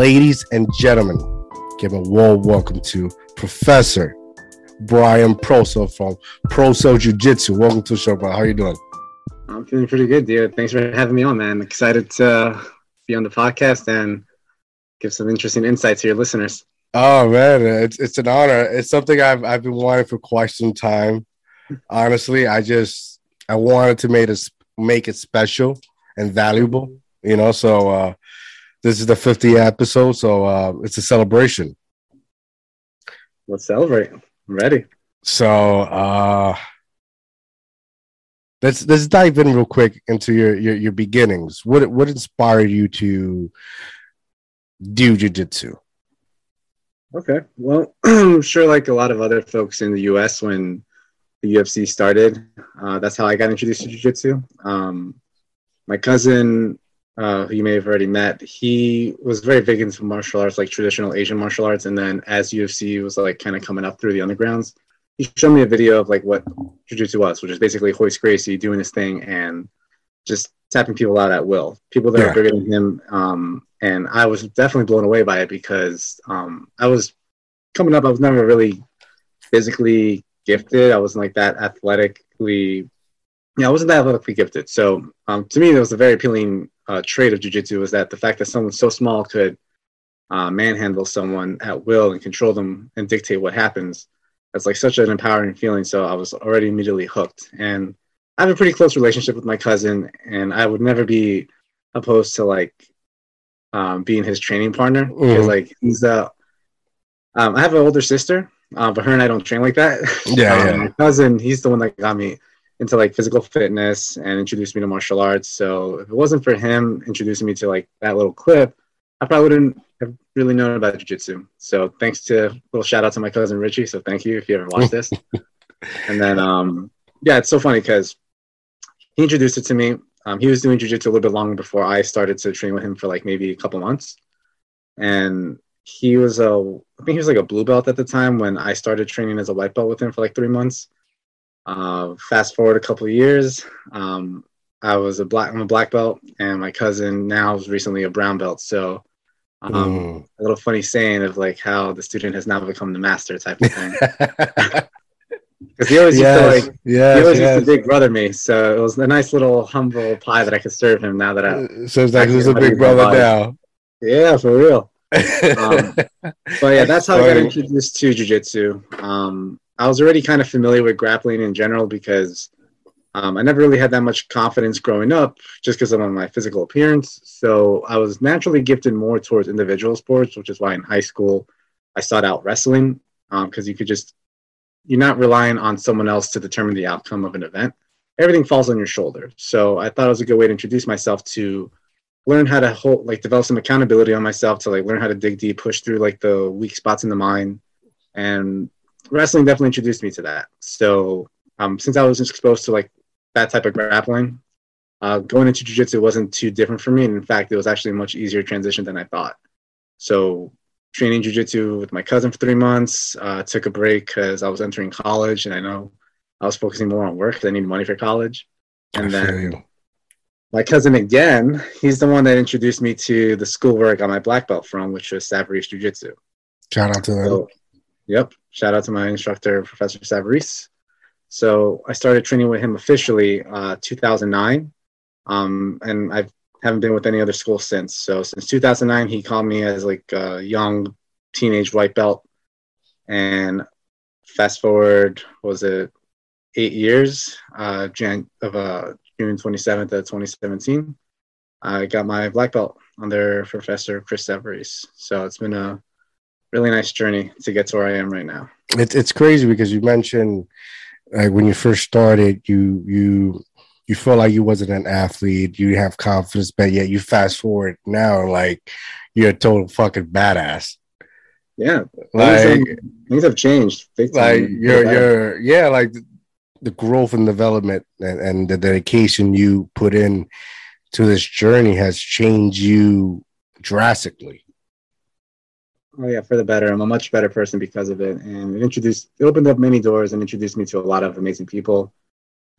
Ladies and gentlemen, give a warm welcome to Professor Brian Proso from Proso Jiu Jitsu. Welcome to the show, bro. How are you doing? I'm feeling pretty good, dude. Thanks for having me on, man. Excited to be on the podcast and give some interesting insights to your listeners. Oh man, it's it's an honor. It's something I've I've been wanting for quite some time. Honestly, I just I wanted to make it make it special and valuable, you know. So uh this is the 50th episode, so uh it's a celebration. Let's celebrate. I'm ready. So uh let's let's dive in real quick into your your, your beginnings. What what inspired you to do jiu-jitsu? Okay. Well, I'm sure like a lot of other folks in the US when the UFC started, uh, that's how I got introduced to jiu-jitsu. Um, my cousin, uh, who you may have already met, he was very big into martial arts, like traditional Asian martial arts. And then as UFC was like kind of coming up through the undergrounds, he showed me a video of like what jiu-jitsu was, which is basically Royce Gracie doing his thing and just tapping people out at will. People that yeah. are bigger than him. Um, and I was definitely blown away by it because um, I was coming up. I was never really physically gifted. I wasn't like that athletically. Yeah, I wasn't that athletically gifted. So um, to me, it was a very appealing uh, trait of jujitsu was that the fact that someone so small could uh, manhandle someone at will and control them and dictate what happens. That's like such an empowering feeling. So I was already immediately hooked. And I have a pretty close relationship with my cousin, and I would never be opposed to like um, being his training partner mm-hmm. because like he's the. Um, I have an older sister, uh, but her and I don't train like that. Yeah, um, yeah. My cousin, he's the one that got me into like physical fitness and introduced me to martial arts. So if it wasn't for him introducing me to like that little clip, I probably wouldn't have really known about jiu-jitsu. So thanks to little shout out to my cousin Richie. So thank you if you ever watched this. and then um yeah, it's so funny because he introduced it to me. Um, he was doing jujitsu a little bit longer before I started to train with him for like maybe a couple months. And he was a, I think he was like a blue belt at the time when I started training as a white belt with him for like three months. Uh, fast forward a couple of years, um, I was a black, I'm a black belt, and my cousin now is recently a brown belt. So, um, mm. a little funny saying of like how the student has now become the master type of thing. because he always yes, used to like yes, he always yes. used to big brother me so it was a nice little humble pie that i could serve him now that i uh, so it's like who's a big brother now yeah for real um, but yeah that's how i got introduced to jiu-jitsu um, i was already kind of familiar with grappling in general because um, i never really had that much confidence growing up just because of my physical appearance so i was naturally gifted more towards individual sports which is why in high school i sought out wrestling because um, you could just you're not relying on someone else to determine the outcome of an event. Everything falls on your shoulder. So I thought it was a good way to introduce myself to learn how to hold, like develop some accountability on myself to like learn how to dig deep, push through like the weak spots in the mind. And wrestling definitely introduced me to that. So um, since I was exposed to like that type of grappling, uh, going into jiu-jitsu wasn't too different for me. And in fact, it was actually a much easier transition than I thought. So training jujitsu with my cousin for three months. Uh, took a break because I was entering college, and I know I was focusing more on work because I need money for college. And then my cousin again, he's the one that introduced me to the school where I got my black belt from, which was Savarese Jiu Jitsu. Shout out to them. So, yep. Shout out to my instructor, Professor Savarese. So I started training with him officially uh, 2009. Um, and I've haven't been with any other school since. So since 2009, he called me as like a young teenage white belt, and fast forward was it eight years? Uh, Jan of uh, June 27th of 2017, I got my black belt under Professor Chris Savarese. So it's been a really nice journey to get to where I am right now. It's it's crazy because you mentioned like when you first started, you you you feel like you wasn't an athlete, you have confidence, but yet you fast forward now, like you're a total fucking badass. Yeah, like things have, things have changed. Like you're, you're, yeah, like the, the growth and development and, and the dedication you put in to this journey has changed you drastically. Oh yeah, for the better. I'm a much better person because of it, and it introduced, it opened up many doors and introduced me to a lot of amazing people.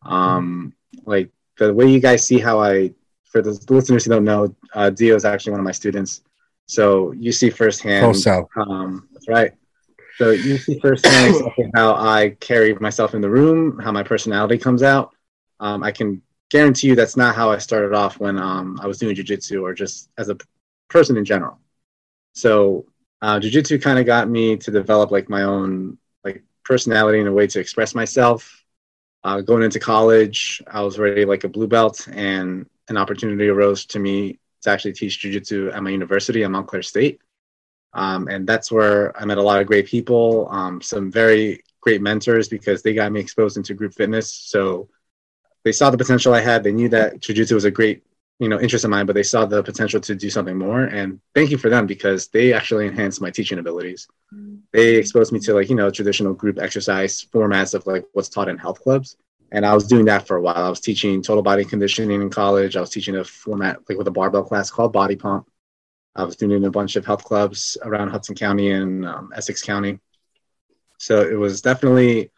Um, like the way you guys see how I, for the listeners who don't know, uh, Dio is actually one of my students. So you see firsthand. Full self. Um, that's right. So you see firsthand exactly how I carry myself in the room, how my personality comes out. Um, I can guarantee you that's not how I started off when um, I was doing jujitsu or just as a person in general. So uh, kind of got me to develop like my own like personality and a way to express myself. Uh, going into college, I was already like a blue belt, and an opportunity arose to me to actually teach jujitsu at my university at Montclair State. Um, and that's where I met a lot of great people, um, some very great mentors because they got me exposed into group fitness. So they saw the potential I had. They knew that jujitsu was a great, you know, interest of mine, but they saw the potential to do something more. And thank you for them because they actually enhanced my teaching abilities. They exposed me to like, you know, traditional group exercise formats of like what's taught in health clubs. And I was doing that for a while. I was teaching total body conditioning in college. I was teaching a format like with a barbell class called Body Pump. I was doing it in a bunch of health clubs around Hudson County and um, Essex County. So it was definitely,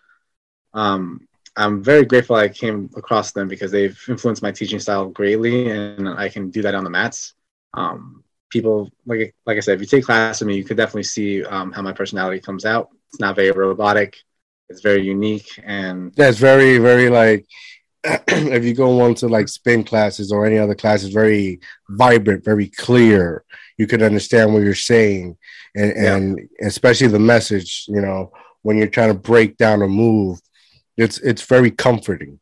um, I'm very grateful I came across them because they've influenced my teaching style greatly, and I can do that on the mats. Um, people, like like I said, if you take class with me, you could definitely see um, how my personality comes out. It's not very robotic. It's very unique, and yeah, it's very very like if you go on to like spin classes or any other classes, very vibrant, very clear. You could understand what you're saying, and and yeah. especially the message. You know, when you're trying to break down a move, it's it's very comforting.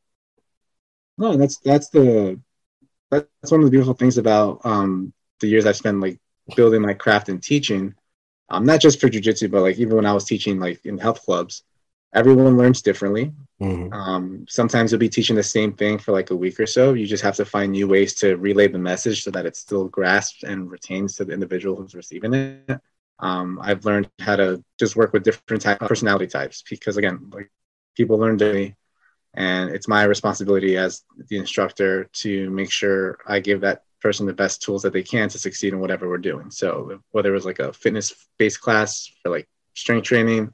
No, that's that's the that's one of the beautiful things about um, the years I've spent like building my craft and teaching. Um, not just for jujitsu, but like even when I was teaching like in health clubs, everyone learns differently. Mm-hmm. Um, sometimes you'll be teaching the same thing for like a week or so. You just have to find new ways to relay the message so that it's still grasped and retains to the individual who's receiving it. Um, I've learned how to just work with different type, personality types because again, like people learn daily and it's my responsibility as the instructor to make sure i give that person the best tools that they can to succeed in whatever we're doing. So whether it was like a fitness based class for like strength training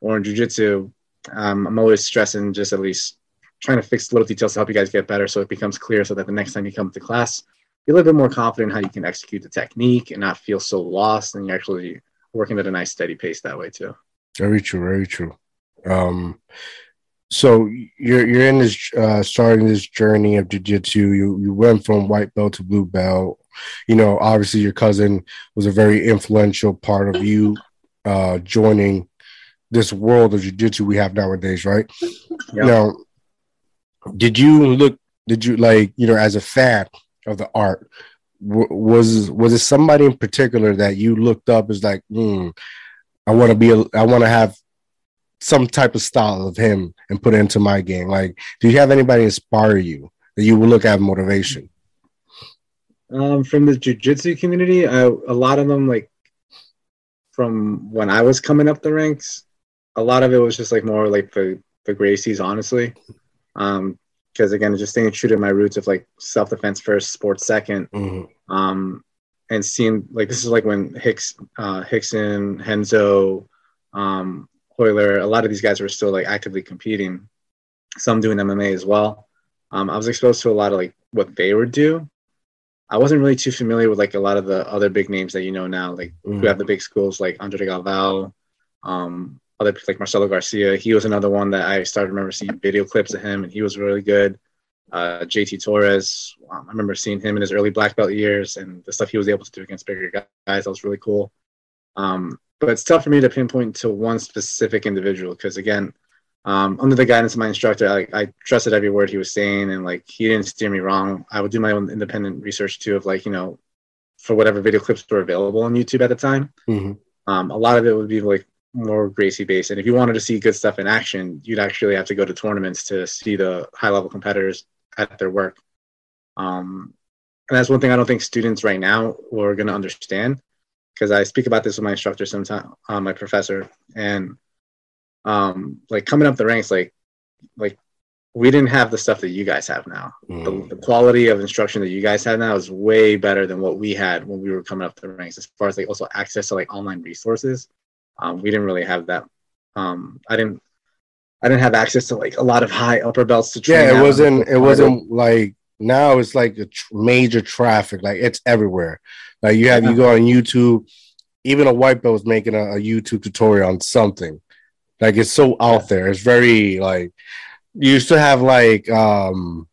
or in jiu-jitsu um, i'm always stressing just at least trying to fix little details to help you guys get better so it becomes clear so that the next time you come to class you're a little bit more confident in how you can execute the technique and not feel so lost and you're actually working at a nice steady pace that way too. Very true very true um, so you're you're in this uh, starting this journey of jiu-jitsu. You you went from white belt to blue belt. You know, obviously your cousin was a very influential part of you uh, joining this world of jiu-jitsu we have nowadays, right? Yep. Now, did you look? Did you like you know as a fan of the art? W- was was it somebody in particular that you looked up as like, hmm, I want to be, a, I want to have some type of style of him and put it into my game? Like, do you have anybody inspire you that you will look at motivation? Um, from the jujitsu community, I, a lot of them like from when I was coming up the ranks, a lot of it was just like more like the the Gracies, honestly. Um, because again, just staying true to my roots of like self defense first, sports 2nd mm-hmm. Um, and seeing like this is like when Hicks, uh, Rickson, Renzo, um, Royler, a lot of these guys were still like actively competing, some doing MMA as well. Um, I was exposed to a lot of like what they would do. I wasn't really too familiar with like a lot of the other big names that you know now, like mm. who have the big schools like Andre Galvao, um, other like Marcelo Garcia. He was another one that I started remember seeing video clips of him, and he was really good. Uh, JT Torres, um, I remember seeing him in his early black belt years, and the stuff he was able to do against bigger guys. That was really cool. Um, but it's tough for me to pinpoint to one specific individual because again um, under the guidance of my instructor. I, I, trusted every word he was saying and like he didn't steer me wrong. I would do my own independent research too of like you know for whatever video clips were available on youtube at the time. Mm-hmm. um, a lot of it would be like more gracie based and if you wanted to see good stuff in action you'd actually have to go to tournaments to see the high level competitors at their work. Um, and that's one thing i don't think students right now are going to understand because I speak about this with my instructor sometimes, uh, my professor, and um, like coming up the ranks, like like we didn't have the stuff that you guys have now. Mm. The, the, quality of instruction that you guys have now is way better than what we had when we were coming up the ranks. As far as like also access to like online resources, um, we didn't really have that. Um, I didn't. I didn't have access to like a lot of high upper belts to train. Yeah, it wasn't. It wasn't like now it's like a tr- major traffic. Like it's everywhere. Like you have you go on YouTube. Even a white belt was making a, a, YouTube tutorial on something. Like it's so out there. It's very like you used to have like um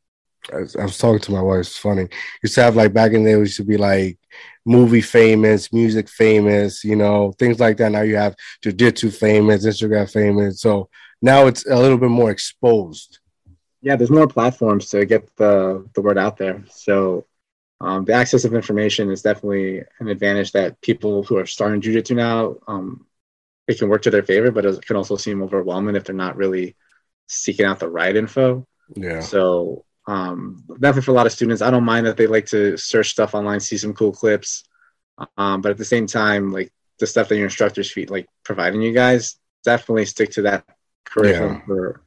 I was, talking to my wife. It's funny. You Used to have like back in the day, we used to be like movie famous, music famous, you know, things like that. Now you have jiu-jitsu famous, Instagram famous. So now it's a little bit more exposed. Yeah, there's more platforms to get the, the word out there. So um, the access of information is definitely an advantage that people who are starting jiu-jitsu now, um, it can work to their favor, but it can also seem overwhelming if they're not really seeking out the right info. Yeah. So um, definitely for a lot of students, I don't mind that they like to search stuff online, see some cool clips. Um, but at the same time, like the stuff that your instructors feed, like providing you guys, definitely stick to that curriculum yeah. for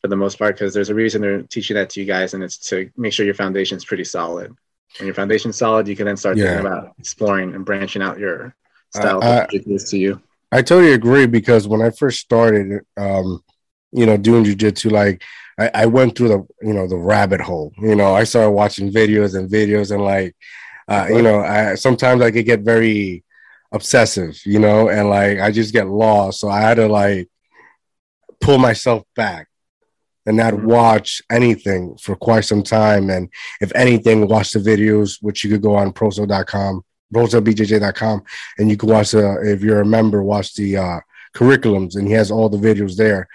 for the most part because there's a reason they're teaching that to you guys, and it's to make sure your foundation is pretty solid. When your foundation's solid, you can then start yeah. thinking about exploring and branching out your style uh, to you. I totally agree because when I first started, um, you know, doing jujitsu, like I, I went through the you know the rabbit hole. You know, I started watching videos and videos and like uh, you know, I sometimes I could get very obsessive, you know, and like I just get lost. So I had to like pull myself back and not mm-hmm. watch anything for quite some time. And if anything, watch the videos, which you could go on proso.com, prosobjj.com, and you can watch the, if you're a member, watch the uh, curriculums, and he has all the videos there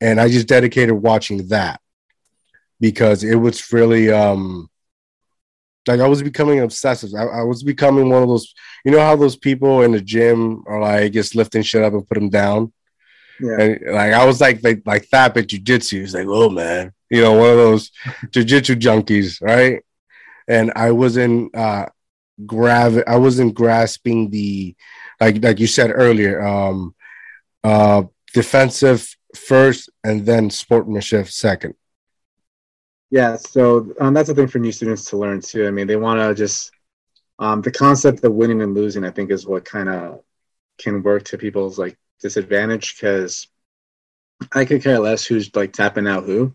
and I just dedicated watching that because it was really um like I was becoming obsessive. I, I, was becoming one of those, you know, how those people in the gym are like just lifting shit up and put them down. Yeah. And like I was like like, like that at jujitsu. It's like, oh man, you know, one of those jujitsu junkies, right? And I wasn't uh grav I wasn't grasping the like like you said earlier, um uh defensive first and then sportsmanship second. Yeah, so um, that's a thing for new students to learn too. I mean, they want to just um, the concept of winning and losing. I think is what kind of can work to people's like disadvantage because I could care less who's like tapping out who.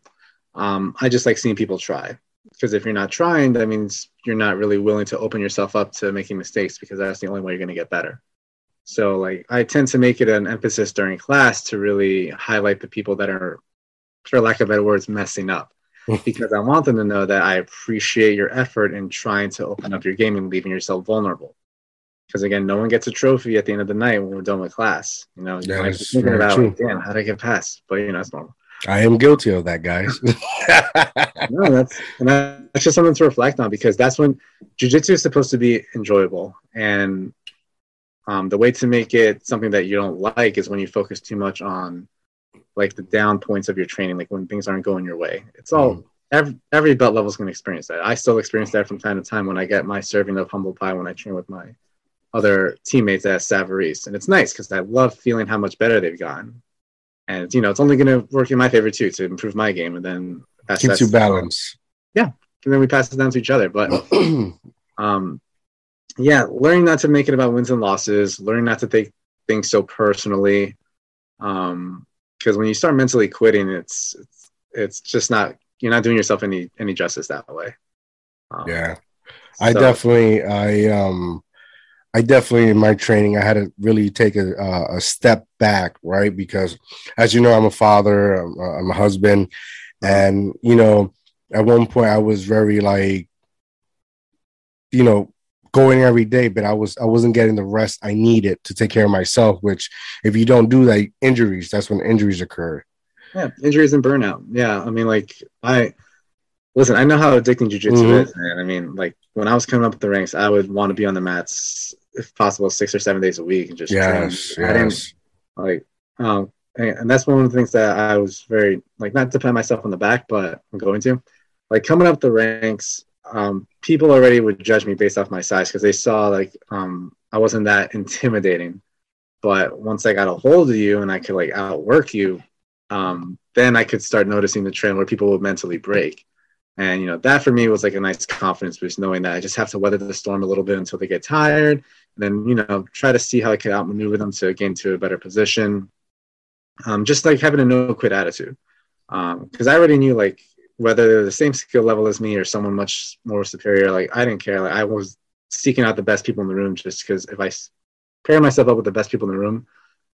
Um, I just like seeing people try because if you're not trying, that means you're not really willing to open yourself up to making mistakes because that's the only way you're going to get better. So like I tend to make it an emphasis during class to really highlight the people that are, for lack of better words, messing up. because I want them to know that I appreciate your effort in trying to open up your game and leaving yourself vulnerable. Because again, no one gets a trophy at the end of the night when we're done with class. You know, you might be thinking about, like, damn, how did I get past? But you know, it's normal. I am guilty of that, guys. no, that's and that's just something to reflect on because that's when jujitsu is supposed to be enjoyable. And um, the way to make it something that you don't like is when you focus too much on like the down points of your training, like when things aren't going your way. It's all mm. every every belt level is going to experience that. I still experience that from time to time when I get my serving of humble pie when I train with my other teammates at Savarese, and it's nice because I love feeling how much better they've gotten. And you know, it's only going to work in my favor too to improve my game, and then keeps you balance. Yeah, and then we pass it down to each other. But um, yeah, learning not to make it about wins and losses, learning not to take things so personally. Um, because when you start mentally quitting, it's, it's it's just not you're not doing yourself any any justice that way. Um, yeah, I so. definitely I um I definitely in my training I had to really take a a step back, right? Because as you know, I'm a father, I'm, I'm a husband, and you know, at one point I was very like, you know, going every day, but I was I wasn't getting the rest I needed to take care of myself. Which, if you don't do that, injuries. That's when injuries occur. Yeah, injuries and burnout. Yeah, I mean, like I listen. I know how addicting jujitsu mm-hmm. is, man. I mean, like when I was coming up with the ranks, I would want to be on the mats if possible six or seven days a week and just yes, train. Yes. like um, and that's one of the things that I was very like not to pat myself on the back, but I'm going to like coming up the ranks um, people already would judge me based off my size because they saw like um, I wasn't that intimidating. But once I got a hold of you and I could like outwork you, um, then I could start noticing the trend where people would mentally break. And you know that for me was like a nice confidence boost, knowing that I just have to weather the storm a little bit until they get tired, then you know try to see how I could outmaneuver them to gain to a better position. Um, just like having a no quit attitude, because um, I already knew like whether they're the same skill level as me or someone much more superior. Like I didn't care. Like I was seeking out the best people in the room just because if I pair myself up with the best people in the room,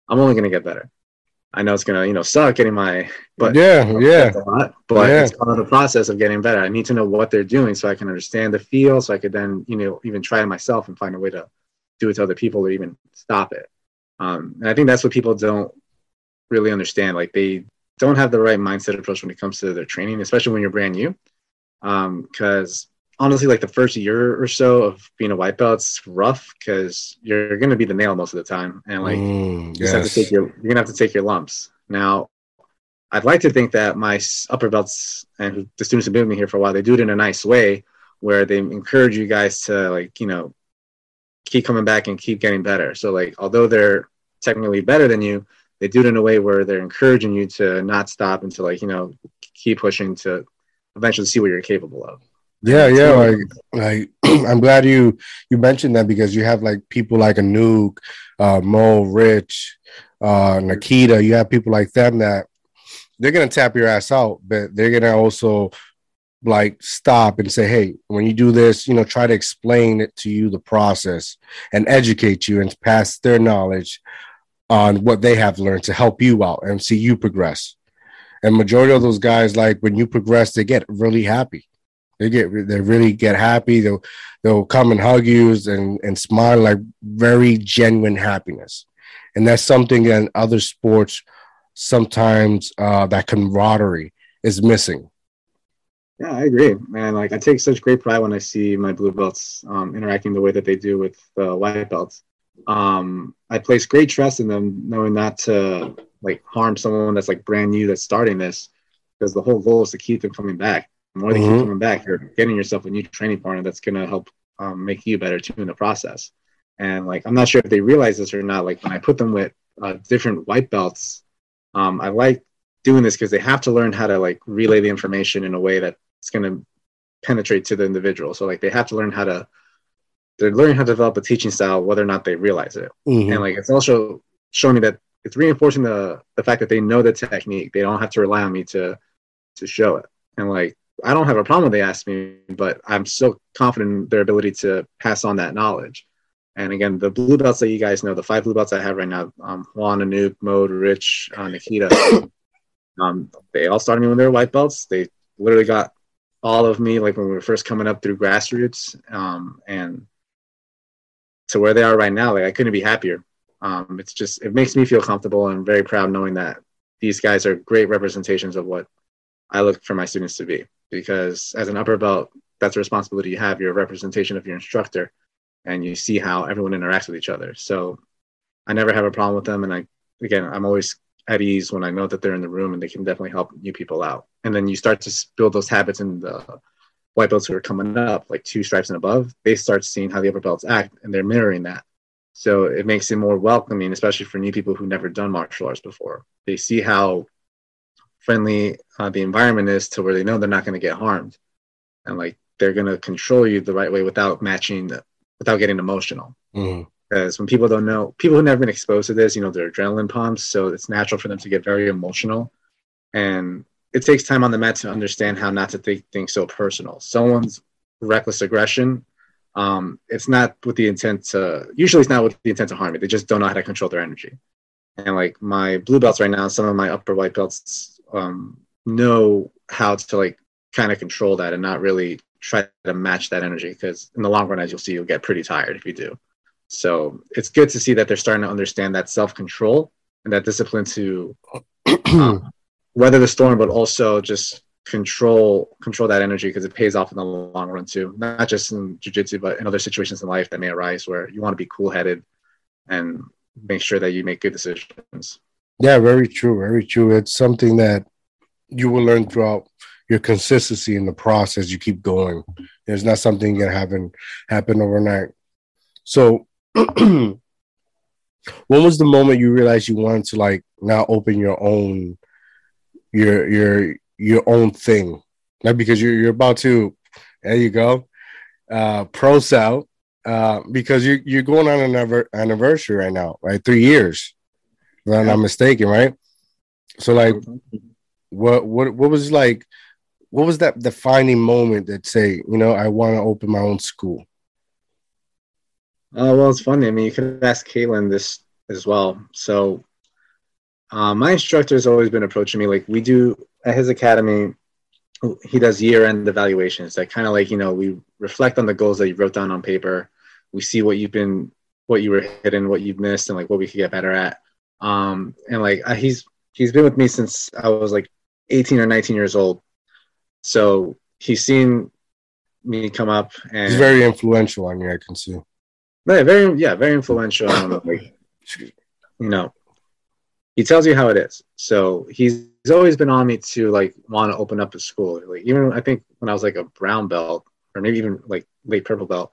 I'm only going to get better. I know it's gonna, you know, suck getting my, but yeah, yeah, lot, but yeah. it's part of the process of getting better. I need to know what they're doing so I can understand the feel, so I could then, you know, even try it myself and find a way to do it to other people or even stop it. Um, and I think that's what people don't really understand. Like they don't have the right mindset approach when it comes to their training, especially when you're brand new. Because um, honestly, like the first year or so of being a white belt, it's rough because you're going to be the nail most of the time, and like mm, you yes. have to take your you're gonna have to take your lumps. Now, I'd like to think that my upper belts and the students have been with me here for a while, they do it in a nice way where they encourage you guys to like you know keep coming back and keep getting better. So like although they're technically better than you, they do it in a way where they're encouraging you to not stop and to like you know keep pushing to eventually see what you're capable of. Yeah yeah like like i'm glad you you mentioned that because you have like people like Anoop uh mo rich uh nikita. You have people like them that they're gonna tap your ass out but they're gonna also like stop and say hey when you do this you know try to explain it to you the process and educate you and pass their knowledge on what they have learned to help you out and see you progress. And majority of those guys, like when you progress, they get really happy. They get they really get happy. They'll they'll come and hug you and and smile like very genuine happiness. And that's something in other sports sometimes uh, that camaraderie is missing. Yeah, I agree, man. Like I take such great pride when I see my blue belts um, interacting the way that they do with the white belts um, I place great trust in them, knowing not to like harm someone that's like brand new that's starting this, because the whole goal is to keep them coming back. The more they mm-hmm. keep coming back, you're getting yourself a new training partner that's gonna help um, make you better too in the process. And like, I'm not sure if they realize this or not. Like when I put them with uh, different white belts, um, I like doing this because they have to learn how to like relay the information in a way that's gonna penetrate to the individual. So like they have to learn how to they're learning how to develop a teaching style whether or not they realize it. Mm-hmm. and like it's also showing me that it's reinforcing the the fact that they know the technique. They don't have to rely on me to to show it. And like i don't have a problem when they ask me but i'm so confident in their ability to pass on that knowledge. And again the blue belts that you guys know the five blue belts i have right now um, juan anoop mode rich uh, nikita um, they all started me when they were white belts. They literally got all of me like when we were first coming up through grassroots um, and to where they are right now, like I couldn't be happier. Um, it's just it makes me feel comfortable and very proud knowing that these guys are great representations of what I look for my students to be. Because as an upper belt, that's a responsibility you have. You're a representation of your instructor, and you see how everyone interacts with each other. So I never have a problem with them, and I again I'm always at ease when I know that they're in the room and they can definitely help new people out. And then you start to build those habits in the white belts who are coming up, like two stripes and above, they start seeing how the upper belts act and they're mirroring that. So it makes it more welcoming, especially for new people who've never done martial arts before. They see how friendly uh, the environment is to where they know they're not going to get harmed. And like they're going to control you the right way without matching, without getting emotional. Mm-hmm. Because when people don't know, people who've never been exposed to this, you know, their adrenaline pumps. So it's natural for them to get very emotional. And it takes time on the mat to understand how not to take things so personal. Someone's reckless aggression, um, it's not with the intent to. Usually, it's not with the intent to harm you. They just don't know how to control their energy. And like my blue belts right now, some of my upper white belts um, know how to like kind of control that and not really try to match that energy because in the long run, as you'll see, you'll get pretty tired if you do. So it's good to see that they're starting to understand that self control and that discipline to um, weather the storm, but also just control control that energy because it pays off in the long run too. Not just in jujitsu, but in other situations in life that may arise where you want to be cool headed and make sure that you make good decisions. Yeah, very true. Very true. It's something that you will learn throughout your consistency in the process. You keep going. It's not something that happen happen overnight. So when was the moment you realized you wanted to like now open your own your your your own thing, not because you're you're about to. There you go, uh, Proso, uh, because you you're going on an anniversary right now, right? Three years, if I'm not mistaken, right? So like, what what what was like? what was that defining moment that say, you know, I want to open my own school? Uh, well, it's funny. I mean, you could ask Caitlin this as well. So, uh, my instructor has always been approaching me like we do at his academy. He does year-end evaluations that kind of like you know we reflect on the goals that you wrote down on paper. We see what you've been, what you were hitting, what you've missed, and like what we could get better at. Um, and like he's he's been with me since I was like 18 or 19 years old. So he's seen me come up and he's very influential on you, I can see. Yeah, very yeah, very influential. like, you know, he tells you how it is. So he's, he's always been on me to like want to open up a school. Like even I think when I was like a brown belt or maybe even like late purple belt,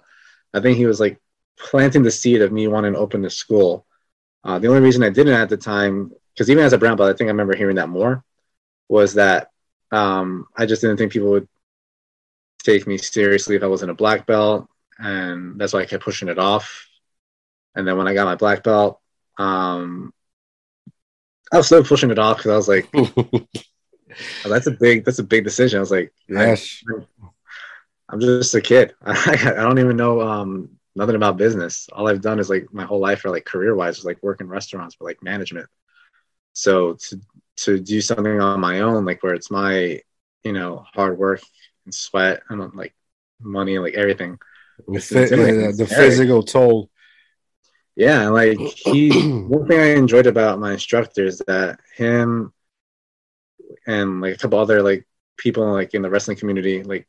I think he was like planting the seed of me wanting to open the school. Uh, the only reason I didn't at the time, because even as a brown belt, I think I remember hearing that more, was that um, I just didn't think people would take me seriously if I wasn't a black belt, and that's why I kept pushing it off. And then when I got my black belt, um, I was still pushing it off because I was like, oh, "That's a big, that's a big decision." I was like, "Yes, I, am just a kid. I, don't even know um, nothing about business. All I've done is like my whole life, or like career wise, is like work in restaurants for like management. So to to do something on my own, like where it's my, you know, hard work and sweat and like money like everything. The, the, the physical toll. Yeah, like he. one thing I enjoyed about my instructor is that him and like a couple other like people like in the wrestling community, like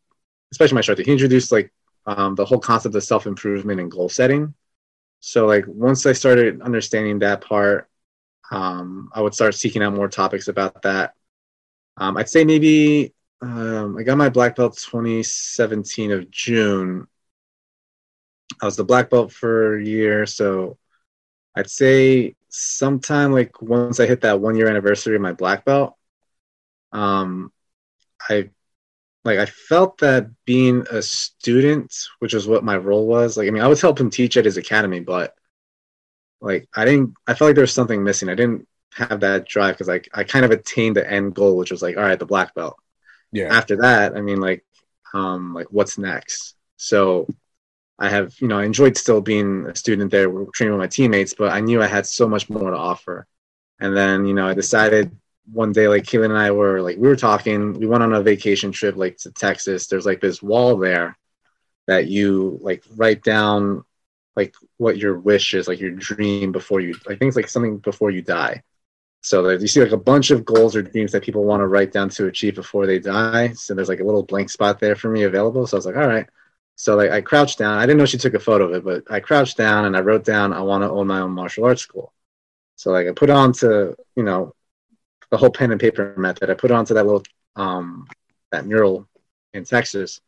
especially my instructor, he introduced like um, the whole concept of self improvement and goal setting. So like once I started understanding that part, um, I would start seeking out more topics about that. Um, I'd say maybe um, I got my black belt 2017 of June. I was the black belt for a year, so I'd say sometime like once I hit that one year anniversary of my black belt, um, I like I felt that being a student, which is what my role was, like I mean I was helping teach at his academy, but like I didn't I felt like there was something missing. I didn't have that drive because like I kind of attained the end goal, which was like, all right, the black belt. Yeah. After that, I mean like um like what's next? So I have, you know, I enjoyed still being a student there, training with my teammates, but I knew I had so much more to offer. And then, you know, I decided one day, like Keelan and I were like, we were talking, we went on a vacation trip like to Texas. There's like this wall there that you like write down like what your wish is, like your dream before you. Think it's like something before you die. So that you see like a bunch of goals or dreams that people want to write down to achieve before they die. So there's like a little blank spot there for me available. So I was like, all right. So like I crouched down. I didn't know she took a photo of it, but I crouched down and I wrote down I want to own my own martial arts school. So like I put on to you know the whole pen and paper method. I put onto that little um that mural in Texas,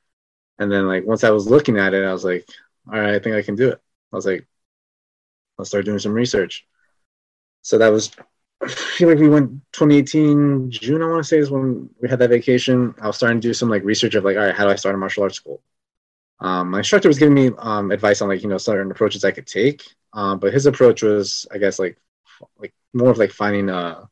and then like once I was looking at it, I was like, all right, I think I can do it. I was like, let's start doing some research. So that was, I feel like we went 2018 June. I want to say is when we had that vacation. I was starting to do some like research of like, all right, how do I start a martial arts school? Um, my instructor was giving me um, advice on like you know certain approaches I could take, um, but his approach was I guess like like more of like finding a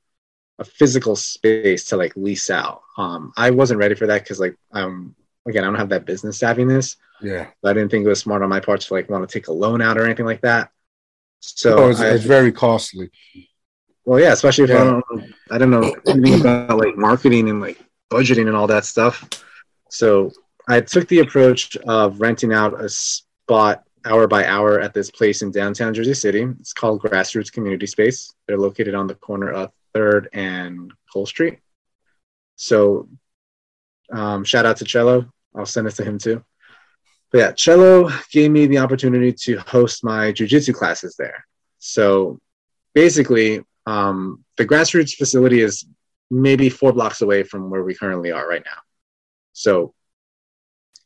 a physical space to like lease out. Um, I wasn't ready for that because like um again I don't have that business savviness. Yeah. I didn't think it was smart on my part to like want to take a loan out or anything like that. So oh, it's, I, it's, very costly. Well, yeah, especially if yeah. I don't, I don't know anything about like marketing and like budgeting and all that stuff. So I took the approach of renting out a spot hour by hour at this place in downtown Jersey City. It's called Grassroots Community Space. They're located on the corner of Third and Cole Street. So, um, shout out to Cello. I'll send it to him too. But yeah, Cello gave me the opportunity to host my jujitsu classes there. So basically, um, the grassroots facility is maybe four blocks away from where we currently are right now. So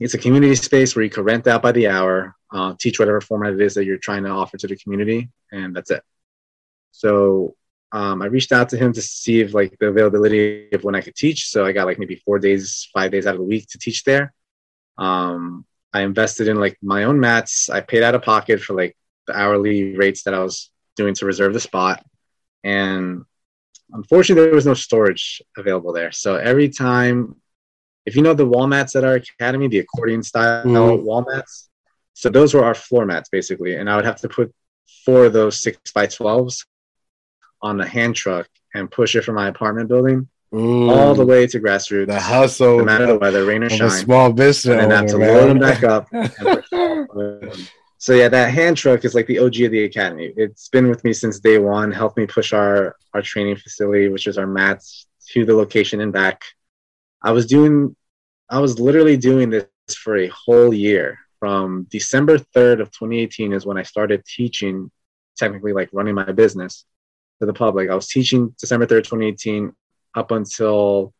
it's a community space where you can rent out by the hour, uh, teach whatever format it is that you're trying to offer to the community, and that's it. So um, I reached out to him to see if like the availability of when I could teach. So I got like maybe four days, five days out of the week to teach there. Um, I invested in like my own mats. I paid out of pocket for like the hourly rates that I was doing to reserve the spot. And unfortunately, there was no storage available there. So every time if you know the wall mats at our academy, the accordion style Mhm. wall mats. So those were our floor mats basically, and I would have to put four of those six by twelves on a hand truck and push it from my apartment building Mm. all the way to grassroots, the hustle no matter the weather, rain or shine, small business and then have to owner, load them back up. So yeah, that hand truck is like the OG of the academy. It's been with me since day one. Helped me push our our training facility, which is our mats, to the location and back. I was doing, I was literally doing this for a whole year. From December third of 2018 is when I started teaching, technically like running my business to the public. I was teaching December 3rd, 2018, up until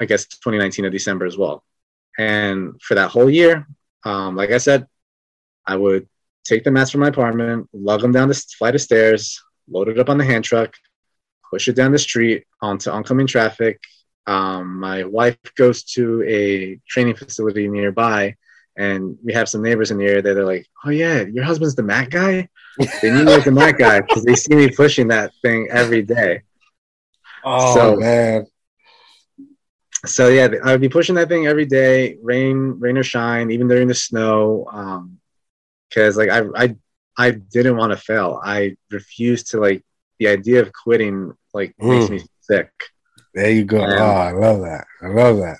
I guess 2019 of December as well. And for that whole year, um, like I said, I would take the mats from my apartment, lug them down this flight of stairs, load it up on the hand truck, push it down the street onto oncoming traffic. Um, my wife goes to a training facility nearby, and we have some neighbors in the area that are like, "Oh yeah, your husband's the mat guy." They knew me as the mat guy because they see me pushing that thing every day. Oh So- man, so yeah, I would be pushing that thing every day, rain, rain or shine, even during the snow. Um, cause like I, I, I didn't want to fail. I refused to like the idea of quitting. Like makes Mm. me sick. There you go. Man. Oh, I love that. I love that.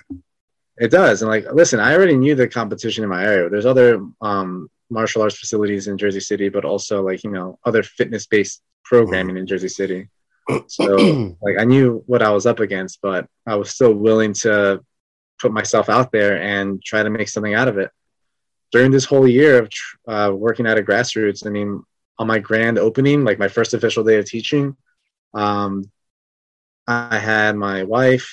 It does. And like, listen, I already knew the competition in my area. There's other um, martial arts facilities in Jersey City, but also like you know other fitness based programming in Jersey City. So like I knew what I was up against, but I was still willing to put myself out there and try to make something out of it. During this whole year of uh, working at a grassroots, I mean, on my grand opening, like my first official day of teaching, um, I had my wife,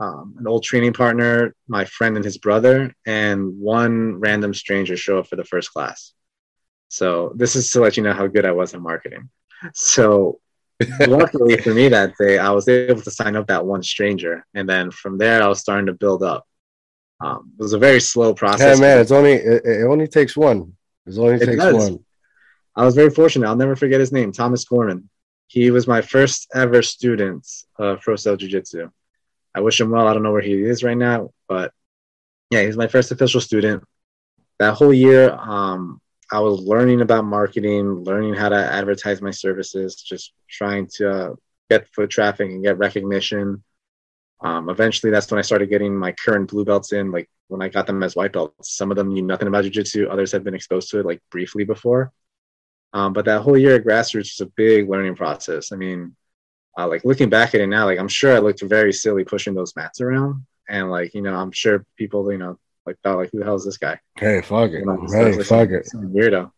um, an old training partner, my friend and his brother, and one random stranger show up for the first class. So this is to let you know how good I was at marketing. So luckily for me that day, I was able to sign up that one stranger, and then from there, I was starting to build up. Um, it was a very slow Hey process. man, it's only it, it only takes one. It only It takes does. one. I was very fortunate. I'll never forget his name, Thomas Gorman. He was my first ever student of Proso Jiu Jitsu. I wish him well. I don't know where he is right now, but yeah, he's my first official student. That whole year, um, I was learning about marketing, learning how to advertise my services, just trying to uh, get foot traffic and get recognition. Um, eventually, that's when I started getting my current blue belts in. Like when I got them as white belts, some of them knew nothing about jiu-jitsu. Others had been exposed to it like briefly before. Um, but that whole year at grassroots was a big learning process. I mean, uh, like looking back at it now, like I'm sure I looked very silly pushing those mats around, and like you know, I'm sure people, you know, like thought like, who the hell is this guy? Hey, fuck it. Know, Hey, like fuck it. weirdo.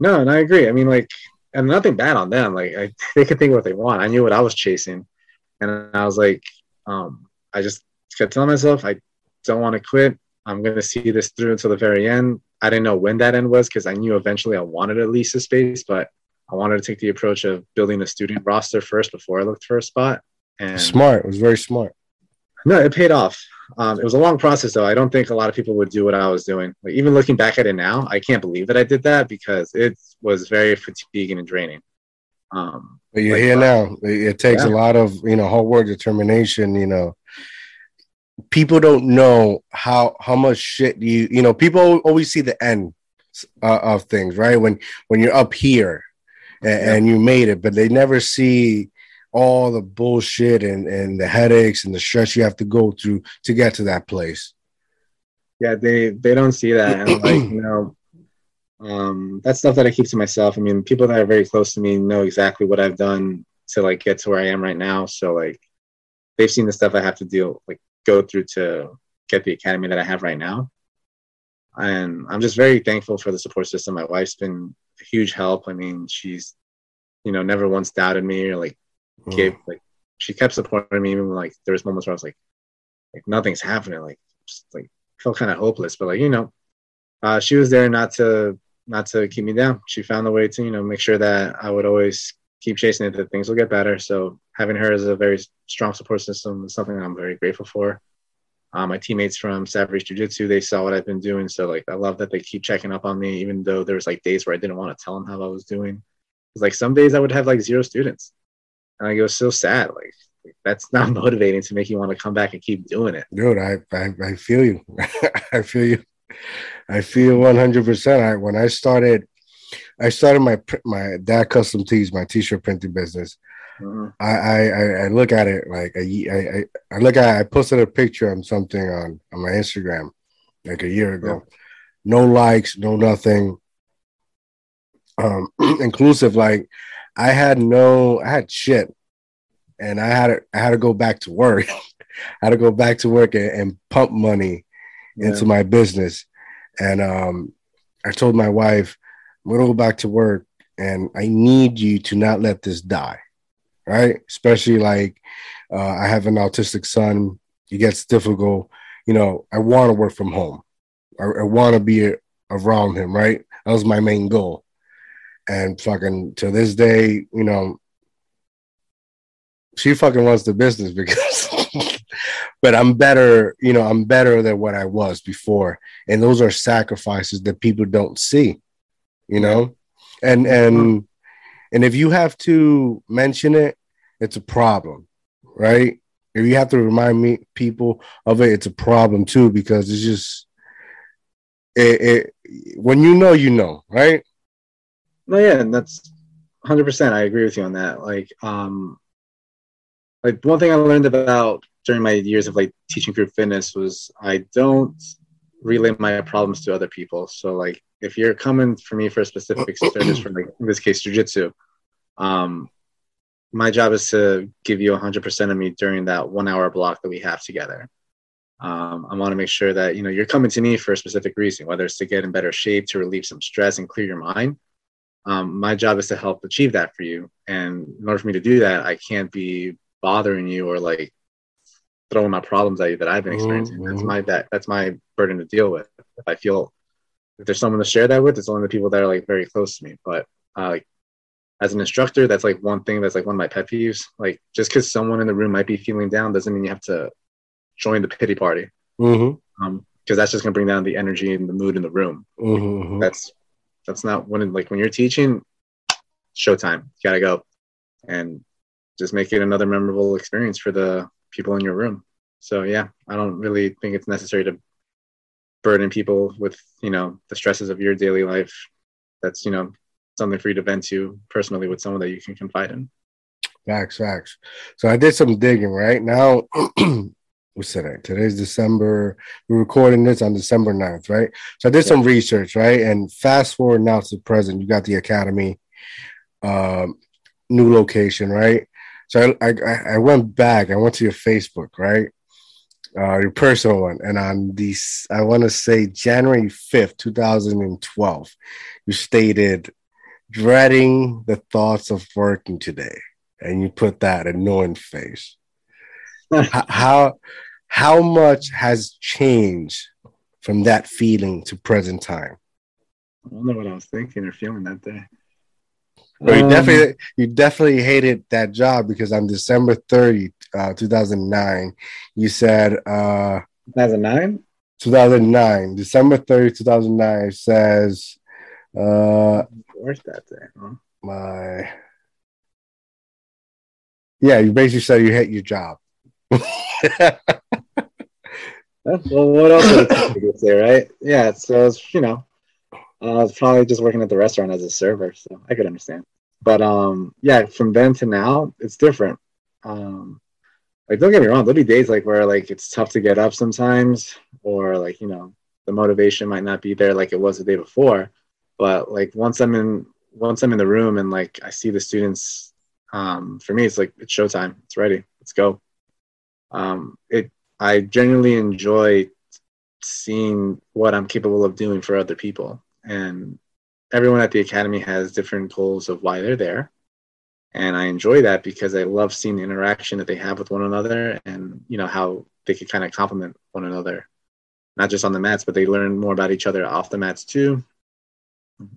No, and I agree. I mean, like, and nothing bad on them. Like, I, they could think what they want. I knew what I was chasing, and I was like, um, I just kept telling myself, I don't want to quit. I'm gonna see this through until the very end. I didn't know when that end was because I knew eventually I wanted at least a space, but I wanted to take the approach of building a student roster first before I looked for a spot. And Smart. It was very smart. no, it paid off. Um, it was a long process, though. I don't think a lot of people would do what I was doing. Like, even looking back at it now, I can't believe that I did that because it was very fatiguing and draining. Um, But you're Like, here now. It, it takes a lot of you know hard work, determination. You know, people don't know how how much shit you you know. People always see the end uh, of things, right? When when you're up here and, Yeah. and you made it, but they never see all the bullshit and and the headaches and the stress you have to go through to get to that place. yeah, they they don't see that, and like you know, um, that's stuff that I keep to myself. I mean, people that are very close to me know exactly what I've done to like get to where I am right now. So like, they've seen the stuff I have to deal like go through to get the academy that I have right now. And I'm just very thankful for the support system. My wife's been a huge help. I mean, she's, you know, never once doubted me or like Mm. gave like she kept supporting me even when like there was moments where I was like, like nothing's happening, like just like felt kind of hopeless. But like you know, uh, she was there not to not to keep me down. She found a way to you know make sure that I would always keep chasing it, that things will get better. So having her as a very strong support system is something I'm very grateful for. Uh, my teammates from Savarese Jiu Jitsu, they saw what I've been doing. So like I love that they keep checking up on me, even though there was like days where I didn't want to tell them how I was doing. It's like some days I would have like zero students. And like it was so sad. Like that's not motivating to make you want to come back and keep doing it. Dude, I I, I feel you. I feel you. I feel one hundred percent. I when I started, I started my my dad custom tees, my t-shirt printing business. Mm-hmm. I, I I look at it like a, I, I, I look at I posted a picture on something on on my Instagram like a year ago. Yeah. No likes, no nothing. Um, inclusive, like I had no, I had shit, and I had to, I had to go back to work. I had to go back to work and, and pump money yeah. into my business, and um, I told my wife, I'm gonna go back to work, and I need you to not let this die, right? Especially like uh, I have an autistic son. It gets difficult. You know, I want to work from home. I, I want to be around him, right? That was my main goal. And fucking to this day, you know, she fucking runs the business because but I'm better, you know, I'm better than what I was before. And those are sacrifices that people don't see, you know? And and and if you have to mention it, it's a problem, right? If you have to remind me people of it, it's a problem too, because it's just it, it when you know, you know, right? No, yeah, and that's hundred percent. I agree with you on that. Like, um, like one thing I learned about during my years of like teaching group fitness was I don't relay my problems to other people. So like, if you're coming for me for a specific service, for like in this case, jujitsu, um, my job is to give you 100% of me during that one hour block that we have together. Um, I want to make sure that you know you're coming to me for a specific reason, whether it's to get in better shape, to relieve some stress, and clear your mind. Um, my job is to help achieve that for you. And in order for me to do that, I can't be bothering you or like throwing my problems at you that I've been experiencing. Mm-hmm. That's my that that's my burden to deal with. If I feel if there's someone to share that with, it's only the people that are like very close to me. But uh, like as an instructor, that's like one thing that's like one of my pet peeves. Like just because someone in the room might be feeling down doesn't mean you have to join the pity party. Mm-hmm. Um, because that's just gonna bring down the energy and the mood in the room. Mm-hmm. That's that's not when like when you're teaching, showtime. You gotta go, and just make it another memorable experience for the people in your room. So yeah, I don't really think it's necessary to burden people with you know the stresses of your daily life. That's you know something for you to vent to personally with someone that you can confide in. Facts, facts. So I did some digging. Right now, what's today? Today's December. We're recording this on December 9th, right? So I did yeah. some research, right? And fast forward now to the present, you got the academy, um, new location, right? So I, I, I went back. I went to your Facebook, right? Uh, your personal one, and on these, I want to say January fifth, two thousand and twelve, you stated dreading the thoughts of working today, and you put that annoying face. how how much has changed from that feeling to present time? I don't know what I was thinking or feeling that day. But you um, definitely you definitely hated that job because on December 30, uh, 2009, you said uh 2009? 2009, December 30, 2009 says uh where's that day, huh? My yeah, you basically said you hate your job. well, what else would it say, right? Yeah, so it's you know, uh, I was probably just working at the restaurant as a server, so I could understand. But um, yeah, from then to now, it's different. Um, like don't get me wrong, there'll be days like where like it's tough to get up sometimes, or like you know the motivation might not be there like it was the day before. But like once I'm in once I'm in the room and like I see the students, um, for me it's like it's showtime. It's ready. Let's go. Um, it I genuinely enjoy seeing what I'm capable of doing for other people. And everyone at the academy has different goals of why they're there. And I enjoy that because I love seeing the interaction that they have with one another and, you know, how they can kind of complement one another, not just on the mats, but they learn more about each other off the mats too.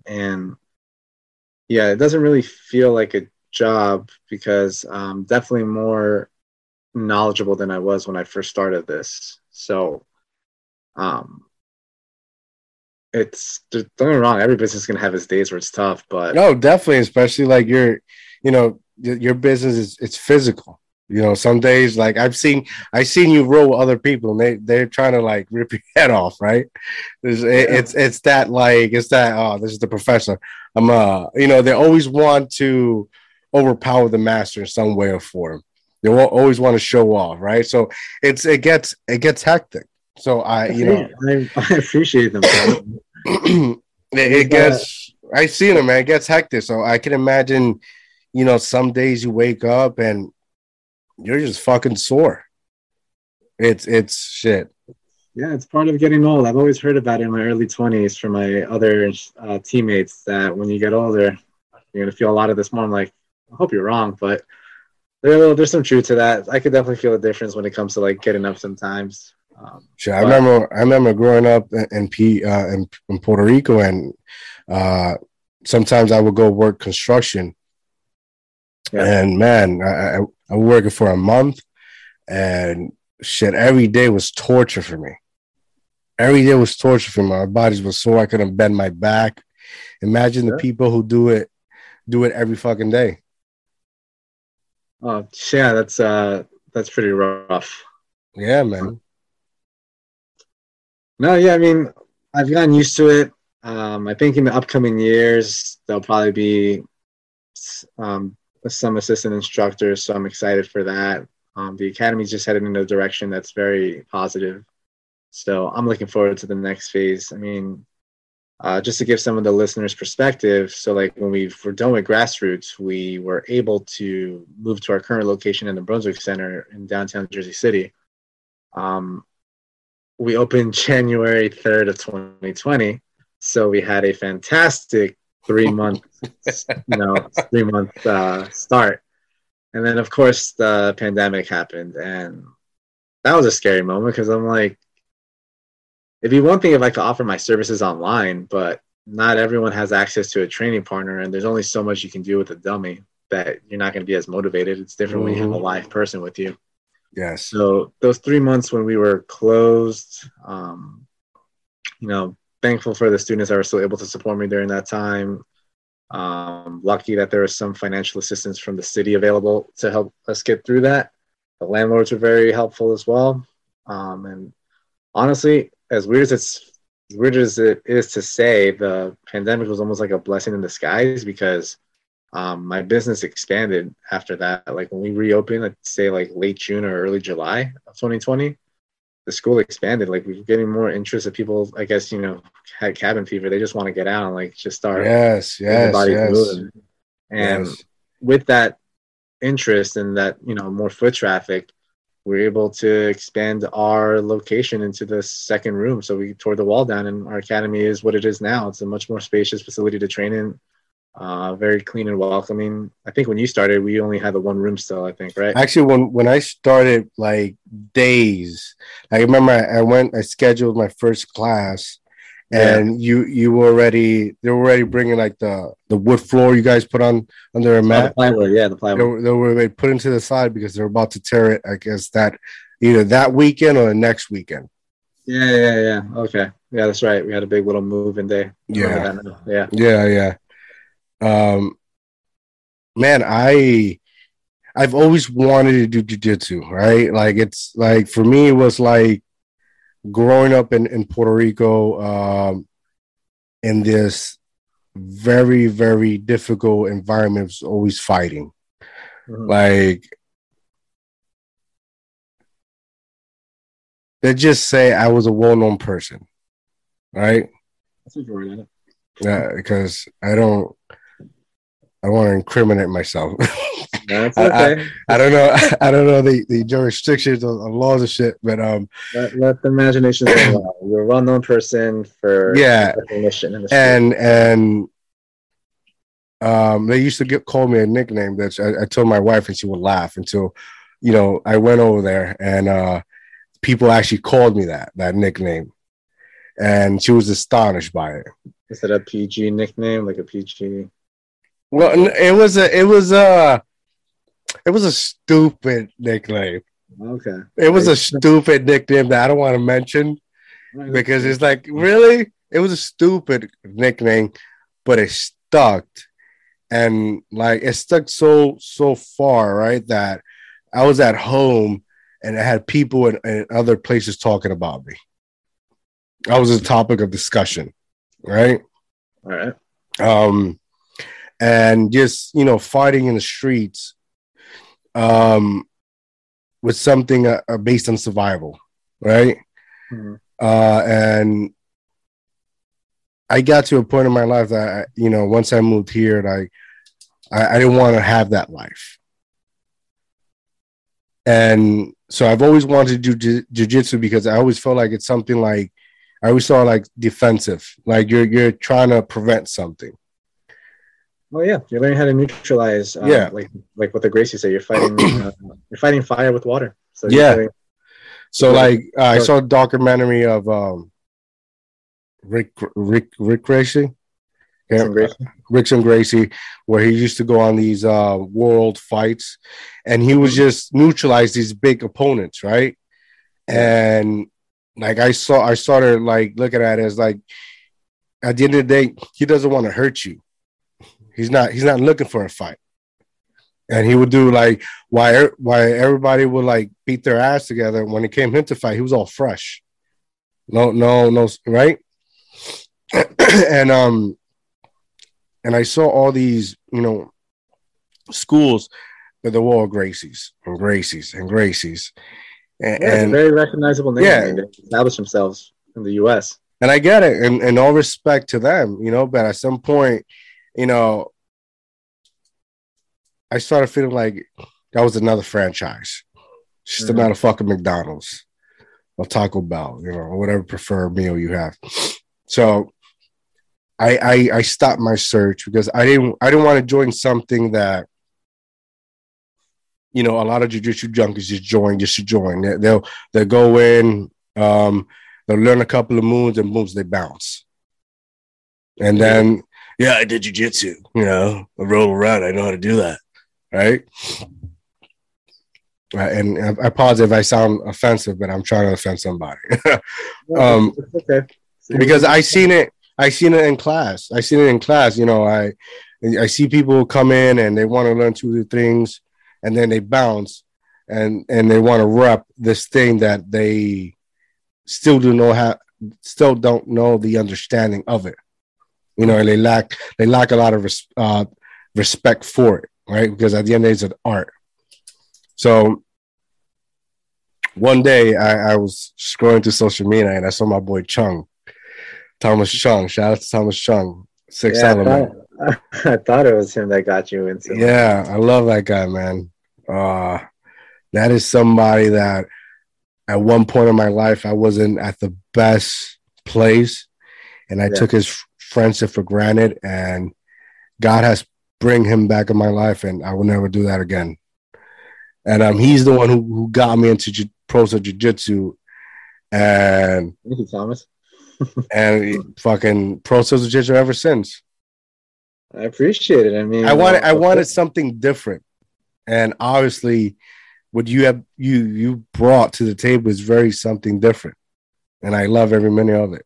And yeah, it doesn't really feel like a job because I'm definitely more knowledgeable than I was when I first started this. So, um, it's don't get me wrong. Every business is gonna have its days where it's tough, but no, definitely, especially like your, you know, your business is it's physical. You know, some days like I've seen I've seen you roll with other people and they they're trying to like rip your head off, right? It's, yeah. it's it's that like it's that oh this is the professor. I'm uh you know they always want to overpower the master in some way or form. They will always want to show off, right? So it's it gets it gets hectic. So I you know I, I appreciate them. it, it gets I see them man. It gets hectic. So I can imagine, you know, some days you wake up and you're just fucking sore. It's it's shit. Yeah, it's part of getting old. I've always heard about it in my early 20s from my other uh, teammates that when you get older, you're gonna feel a lot of this more. I'm like, I hope you're wrong, but there, there's some truth to that. I could definitely feel a difference when it comes to like getting up sometimes. Um, sure, I remember. I remember growing up in in, P, uh, in, in Puerto Rico, and uh, sometimes I would go work construction. Yeah. And man, I, I, was working for a month, and shit, every day was torture for me. Every day was torture for me. My body was sore. I couldn't bend my back. Imagine the people who do it, do it every fucking day. Oh yeah, that's uh that's pretty rough. Yeah, man. No, yeah, I mean, I've gotten used to it. Um, I think in the upcoming years there'll probably be um, some assistant instructors, so I'm excited for that. Um, the academy's just headed in a direction that's very positive, so I'm looking forward to the next phase. I mean, uh, just to give some of the listeners perspective, so like when we were done with grassroots, we were able to move to our current location in the Brunswick Center in downtown Jersey City. Um, we opened January 3rd of 2020, so we had a fantastic three month, you know, three month uh, start, and then of course the pandemic happened, and that was a scary moment because I'm like, it'd be one thing if I could offer my services online, but not everyone has access to a training partner, and there's only so much you can do with a dummy that you're not going to be as motivated. It's different when you have a mm-hmm. live person with you. Yes. So those three months when we were closed, um, you know, thankful for the students that were still able to support me during that time. Um, lucky that there was some financial assistance from the city available to help us get through that. The landlords were very helpful as well. Um, and honestly, as weird as it's weird as it is to say, the pandemic was almost like a blessing in disguise because um, my business expanded after that. Like when we reopened, I'd say like late June or early July of 2020, the school expanded. Like we were getting more interest of people. I guess you know had cabin fever. They just want to get out and like just start. Yes, yes, yes. Moving. And yes. with that interest and that you know more foot traffic, we're able to expand our location into the second room. So we tore the wall down, and our academy is what it is now. It's a much more spacious facility to train in, uh, very clean and welcoming. I think when you started, we only had the one room still. I think, right? Actually, when when I started, like days, I remember I, I went, I scheduled my first class and you you were already they were already bringing like the the wood floor you guys put on under a mat. Oh, the plywood, yeah, the plywood. They were, they were they put into the side because they're about to tear it. I guess that either that weekend or the next weekend. Yeah, yeah, yeah. Okay, yeah, that's right. We had a big little move in day. Yeah, yeah, yeah, yeah. Um, man, I I've always wanted to do jujitsu, right? Like it's like for me, it was like growing up in, in Puerto Rico um, in this very, very difficult environment was always fighting. Mm-hmm. Like they just say I was a well known person, right? Yeah, because I don't I don't want to incriminate myself. That's okay. I, I, I, don't know. I don't know the, the jurisdictions of, laws and shit, but um, let, let the imagination go You're a well-known person for yeah, and and um, they used to get call me a nickname that I, I told my wife, and she would laugh until you know I went over there, and uh, people actually called me that that nickname, and she was astonished by it. Is that a PG nickname, like a PG? Well, it was a it was a it was a stupid nickname. Okay. It was a stupid nickname that I don't want to mention because it's like really it was a stupid nickname, but it stuck, and like it stuck so so far right that I was at home and I had people in, in other places talking about me. I was a topic of discussion, right? All right. Um, and just you know, fighting in the streets, um, with something uh, uh based on survival, right? Mm-hmm. Uh, and I got to a point in my life that you know, once I moved here, like I, I didn't want to have that life, and so I've always wanted to do jujitsu because I always felt like it's something like I always saw like defensive, like you're you're trying to prevent something. Well, yeah, you're learning how to neutralize. Um, Yeah. like like what the Gracie say, you're fighting uh, you're fighting fire with water. So Yeah. fighting- So like uh, I saw a documentary of um Rick Rick Rick Gracie. Some Gracie. Rickson Gracie, where he used to go on these uh world fights and he was just neutralize these big opponents, right? And like I saw I started like looking at it as like at the end of the day, he doesn't want to hurt you. He's not he's not looking for a fight. And he would do like why why everybody would like beat their ass together when it came him to fight, he was all fresh. No, no, no, right? and um and I saw all these, you know, schools that the wall Gracies and Gracies and Gracies. And, Yeah, and very recognizable name. Yeah. They established themselves in the U.S. and I get it, and, and all respect to them, you know. But at some point, you know, I started feeling like that was another franchise, just Mhm. another fucking McDonald's or Taco Bell, you know, or whatever preferred meal you have. So, I, I I stopped my search because I didn't I didn't want to join something that. You know, a lot of jujitsu junkies just join just to join. They- They'll they'll go in, um, they'll learn a couple of moves and moves they bounce. And then, yeah, I did jujitsu. You know, I roll around. I know how to do that. Right. Right, And I I apologize if I sound offensive, but I'm trying to offend somebody Um, okay. Because I seen it. I seen it in class. I seen it in class. You know, I I see people come in and they want to learn two things, and then they bounce, and and they want to rep this thing that they still do know how, still don't know the understanding of it. You know, and they lack they lack a lot of res, uh, respect for it, right? Because at the end of the day, it's an art. So one day I, I was scrolling through social media and I saw my boy Chung, Thomas Chung. Shout out to Thomas Chung, Six yeah, I thought, I thought it was him that got you into. Yeah, I love that guy, man. Uh, that is somebody that at one point in my life I wasn't at the best place, and I Yeah. took his friendship for granted. And God has bring him back in my life, and I will never do that again. And um, he's the one who, who got me into ju- pro jiu-jitsu, and Thank you, Thomas. and fucking pro jiu-jitsu ever since. I appreciate it. I mean, I wanted I uh, wanted something different, and obviously, what you have you you brought to the table is very something different, and I love every minute of it.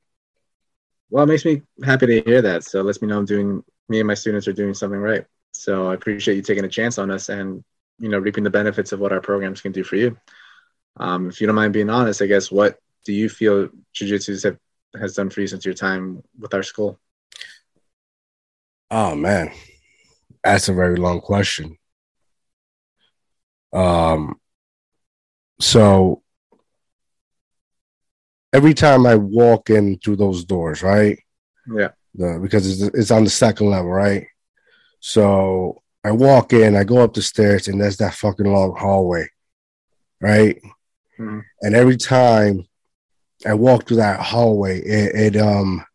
Well, it makes me happy to hear that. So it lets me know I'm doing. Me and my students are doing something right. So I appreciate you taking a chance on us and you know reaping the benefits of what our programs can do for you. Um, if you don't mind being honest, I guess what do you feel Jiu-Jitsu have, has done for you since your time with our school? Oh man, that's a very long question. Um, so every time I walk in through those doors, right? Yeah. the because it's, it's on the second level, right? So I walk in, I go up the stairs, and there's that fucking long hallway, right? Mhm. And every time I walk through that hallway, it, it um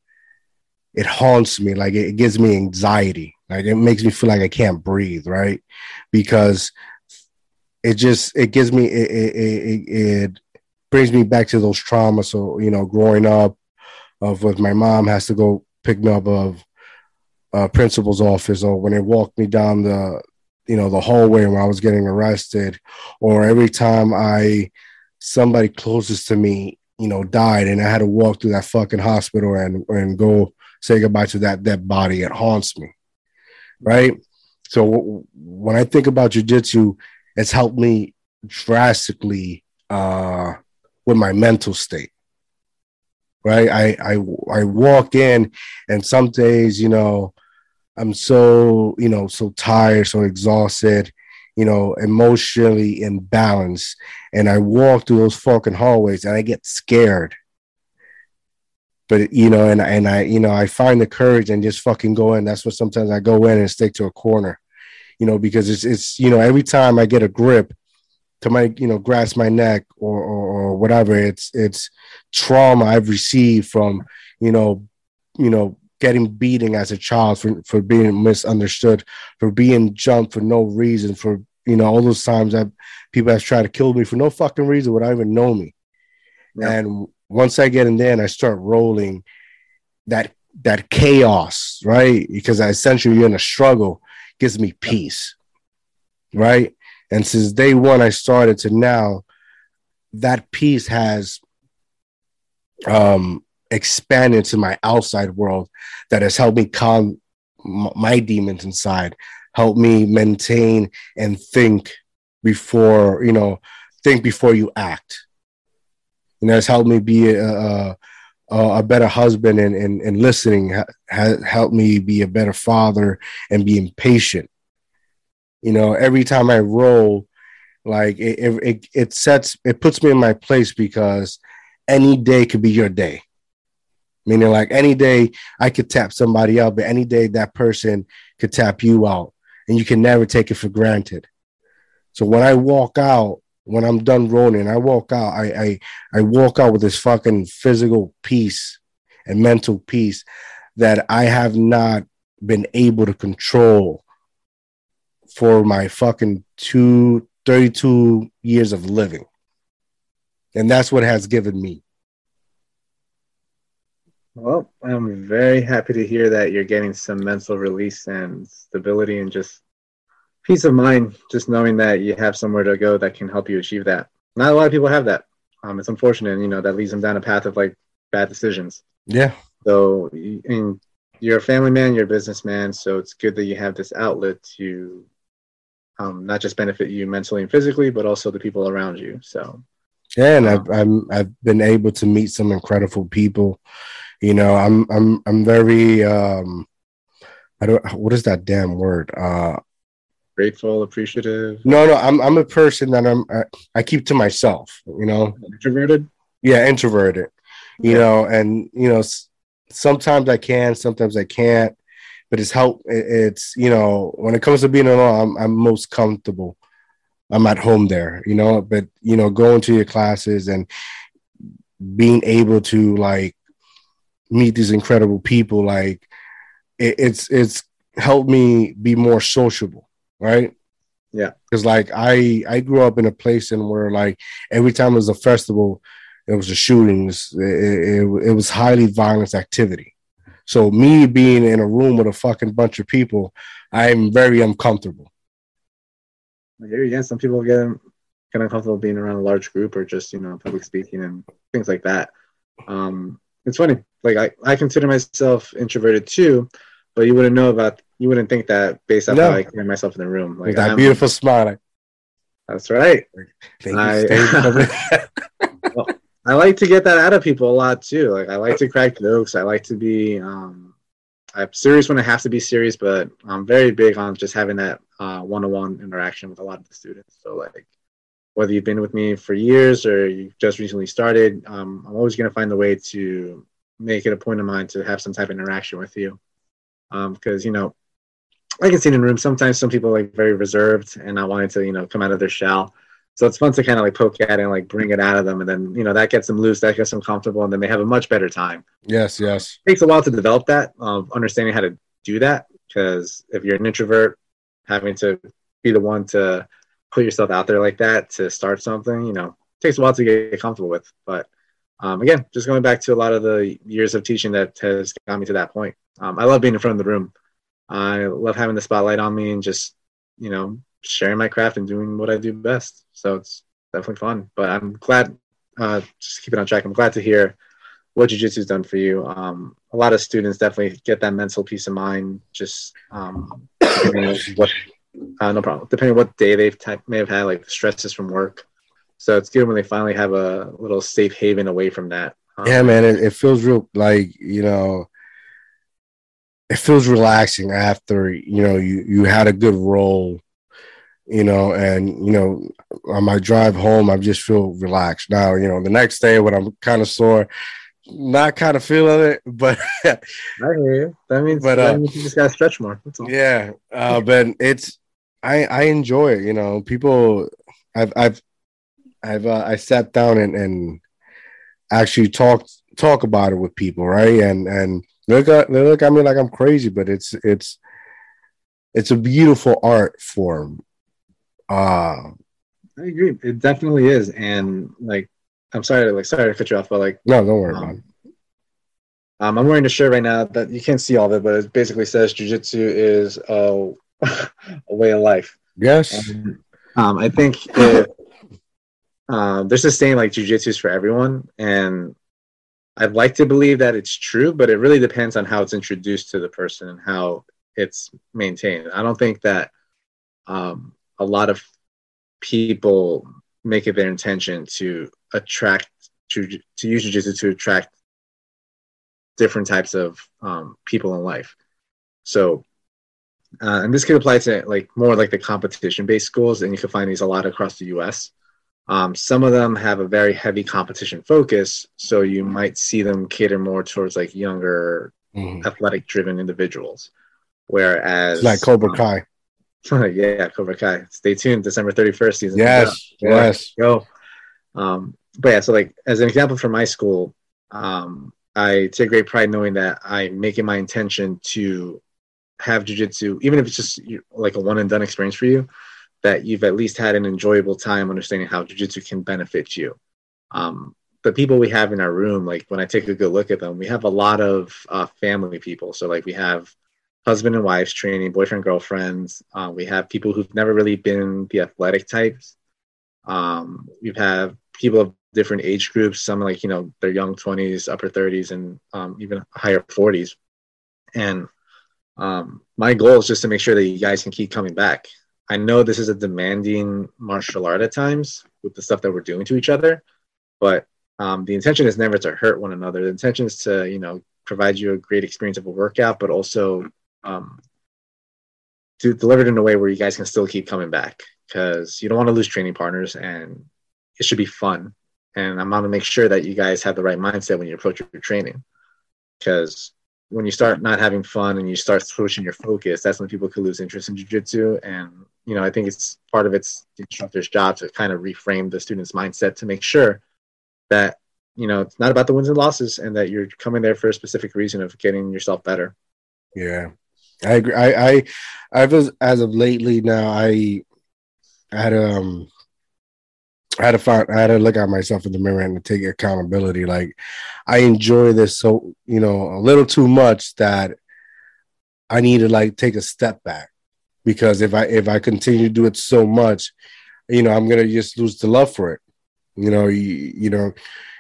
it haunts me, like it, it gives me anxiety, like it makes me feel like I can't breathe, right? Because it just it gives me it it, it, it brings me back to those traumas. So you know, growing up, of with my mom has to go pick me up of uh, principal's office, or when they walked me down the you know the hallway when I was getting arrested, or every time I somebody closest to me you know died and I had to walk through that fucking hospital and and go say goodbye to that dead body. It haunts me, right? So w- when I think about jujitsu, it's helped me drastically uh, with my mental state. Right, I, I I walk in, and some days, you know, I'm so you know so tired, so exhausted, you know, emotionally imbalanced, and I walk through those fucking hallways, and I get scared. But you know, and and I you know I find the courage and just fucking go in. That's what sometimes I go in and stick to a corner, you know, because it's it's you know every time I get a grip, to my you know grasp my neck or, or, or whatever. It's it's trauma i've received from you know you know getting beating as a child for, for being misunderstood for being jumped for no reason for you know all those times that people have tried to kill me for no fucking reason without even know me. Yeah. and once i get in there and i start rolling that that chaos right? Because I essentially you're in a struggle gives me peace right and since day one, I started to now, that piece has um, expanded to my outside world that has helped me calm my demons inside, help me maintain and think before, you know, think before you act. And that's helped me be a, a, a better husband and, and, and listening, has helped me be a better father and being patient you know, every time I roll, like it, it, it sets, it puts me in my place because any day could be your day. Meaning, like any day I could tap somebody out, but any day that person could tap you out, and you can never take it for granted. So when I walk out, when I'm done rolling, I walk out. I I, I walk out with this fucking physical peace and mental peace that I have not been able to control for my fucking two, 32 years of living. And that's what has given me. Well, I'm very happy to hear that you're getting some mental release and stability and just peace of mind, just knowing that you have somewhere to go that can help you achieve that. Not a lot of people have that. Um, it's unfortunate, you know, that leads them down a path of like bad decisions. Yeah. So, and you're a family man, you're a businessman, so it's good that you have this outlet to um, not just benefit you mentally and physically, but also the people around you. So, yeah, and I've I'm, I've been able to meet some incredible people. You know, I'm I'm I'm very um, I don't what is that damn word? Uh, grateful, appreciative. No, no, I'm I'm a person that I'm I, I keep to myself. You know, introverted. Yeah, introverted. You yeah. know, and you know, sometimes I can, sometimes I can't but it's help. It's you know when it comes to being alone, I'm, I'm most comfortable. I'm at home there, you know. But you know, going to your classes and being able to like meet these incredible people, like it, it's it's helped me be more sociable, right? Yeah, because like I I grew up in a place in where like every time it was a festival, it was a shootings. It, it, it was highly violent activity. So me being in a room with a fucking bunch of people, I'm very uncomfortable. Yeah, some people get kind of uncomfortable being around a large group or just you know public speaking and things like that. Um, it's funny. Like I, I consider myself introverted too, but you wouldn't know about you wouldn't think that based on no. how I carry myself in the room. Like With that I'm, beautiful smile. That's right. Thank I, well, I like to get that out of people a lot too. Like I like to crack jokes. I like to be um, I'm serious when I have to be serious, but I'm very big on just having that uh, one-on-one interaction with a lot of the students. So like whether you've been with me for years or you just recently started, um, I'm always going to find a way to make it a point of mine to have some type of interaction with you. Because um, you know, I can see in a room sometimes some people like very reserved and not wanting to you know come out of their shell. So it's fun to kind of like poke at it and like bring it out of them, and then you know that gets them loose, that gets them comfortable, and then they have a much better time. Yes, yes. It takes a while to develop that of understanding how to do that because if you're an introvert, having to be the one to put yourself out there like that to start something, you know, takes a while to get comfortable with. But um, again, just going back to a lot of the years of teaching that has got me to that point. Um, I love being in front of the room. I love having the spotlight on me and just, you know, sharing my craft and doing what I do best. So it's definitely fun. But I'm glad, uh, just keep it on track. I'm glad to hear what jiu-jitsu's done for you. Um, a lot of students definitely get that mental peace of mind, just um, what Uh, no problem. Depending on what day they've t- may have had, like stresses from work. So it's good when they finally have a little safe haven away from that. Um, yeah, man, it, it feels real. Like you know, it feels relaxing after you know you you had a good roll you know, and you know, on my drive home, I just feel relaxed. Now, you know, the next day when I'm kind of sore, not kind of feeling it, but I hear you. That means, but, that uh, means you just gotta stretch more. Yeah, uh, but it's I I enjoy it. You know, people, I've I've I've uh, I sat down and and actually talked talk about it with people, right? And and look at they look at me like I'm crazy, but it's it's it's a beautiful art form uh, I agree. It definitely is. And like, I'm sorry to like sorry to cut you off, but like, no, don't worry um, about it. Um, I'm wearing a shirt right now that you can't see all of it, but it basically says "Jiu-Jitsu is a, a way of life." Yes. And, um, I think it, um, there's a saying like "Jiu-Jitsu is for everyone," and I'd like to believe that it's true, but it really depends on how it's introduced to the person and how it's maintained. I don't think that um, a lot of people make it their intention to attract to to use jiu-jitsu to attract different types of um, people in life so uh, and this could apply to like more like the competition based schools and you can find these a lot across the us um, some of them have a very heavy competition focus so you might see them cater more towards like younger mm-hmm. athletic driven individuals whereas like cobra um, kai yeah, Cobra Kai. Stay tuned, December 31st season. Yes, yeah, yes. Go. Um, but yeah, so like as an example from my school, um, I take great pride knowing that I'm making my intention to have jujitsu, even if it's just like a one and done experience for you, that you've at least had an enjoyable time understanding how jujitsu can benefit you. Um, the people we have in our room, like when I take a good look at them, we have a lot of uh, family people. So like we have husband and wives training, boyfriend, girlfriends. Uh, we have people who've never really been the athletic types. Um, we've had people of different age groups, some like, you know, their young 20s, upper 30s, and um, even higher 40s. And um, my goal is just to make sure that you guys can keep coming back. I know this is a demanding martial art at times with the stuff that we're doing to each other, but um, the intention is never to hurt one another. The intention is to, you know, provide you a great experience of a workout, but also um, to deliver it in a way where you guys can still keep coming back because you don't want to lose training partners and it should be fun. And I'm going to make sure that you guys have the right mindset when you approach your training because when you start not having fun and you start switching your focus, that's when people could lose interest in jujitsu. And, you know, I think it's part of it's the instructor's job to kind of reframe the student's mindset to make sure that, you know, it's not about the wins and losses and that you're coming there for a specific reason of getting yourself better. Yeah. I agree. I, I, I was as of lately now. I, I had um, I had to find. I had to look at myself in the mirror and take accountability. Like, I enjoy this so you know a little too much that I need to like take a step back because if I if I continue to do it so much, you know, I'm gonna just lose the love for it. You know, you, you know,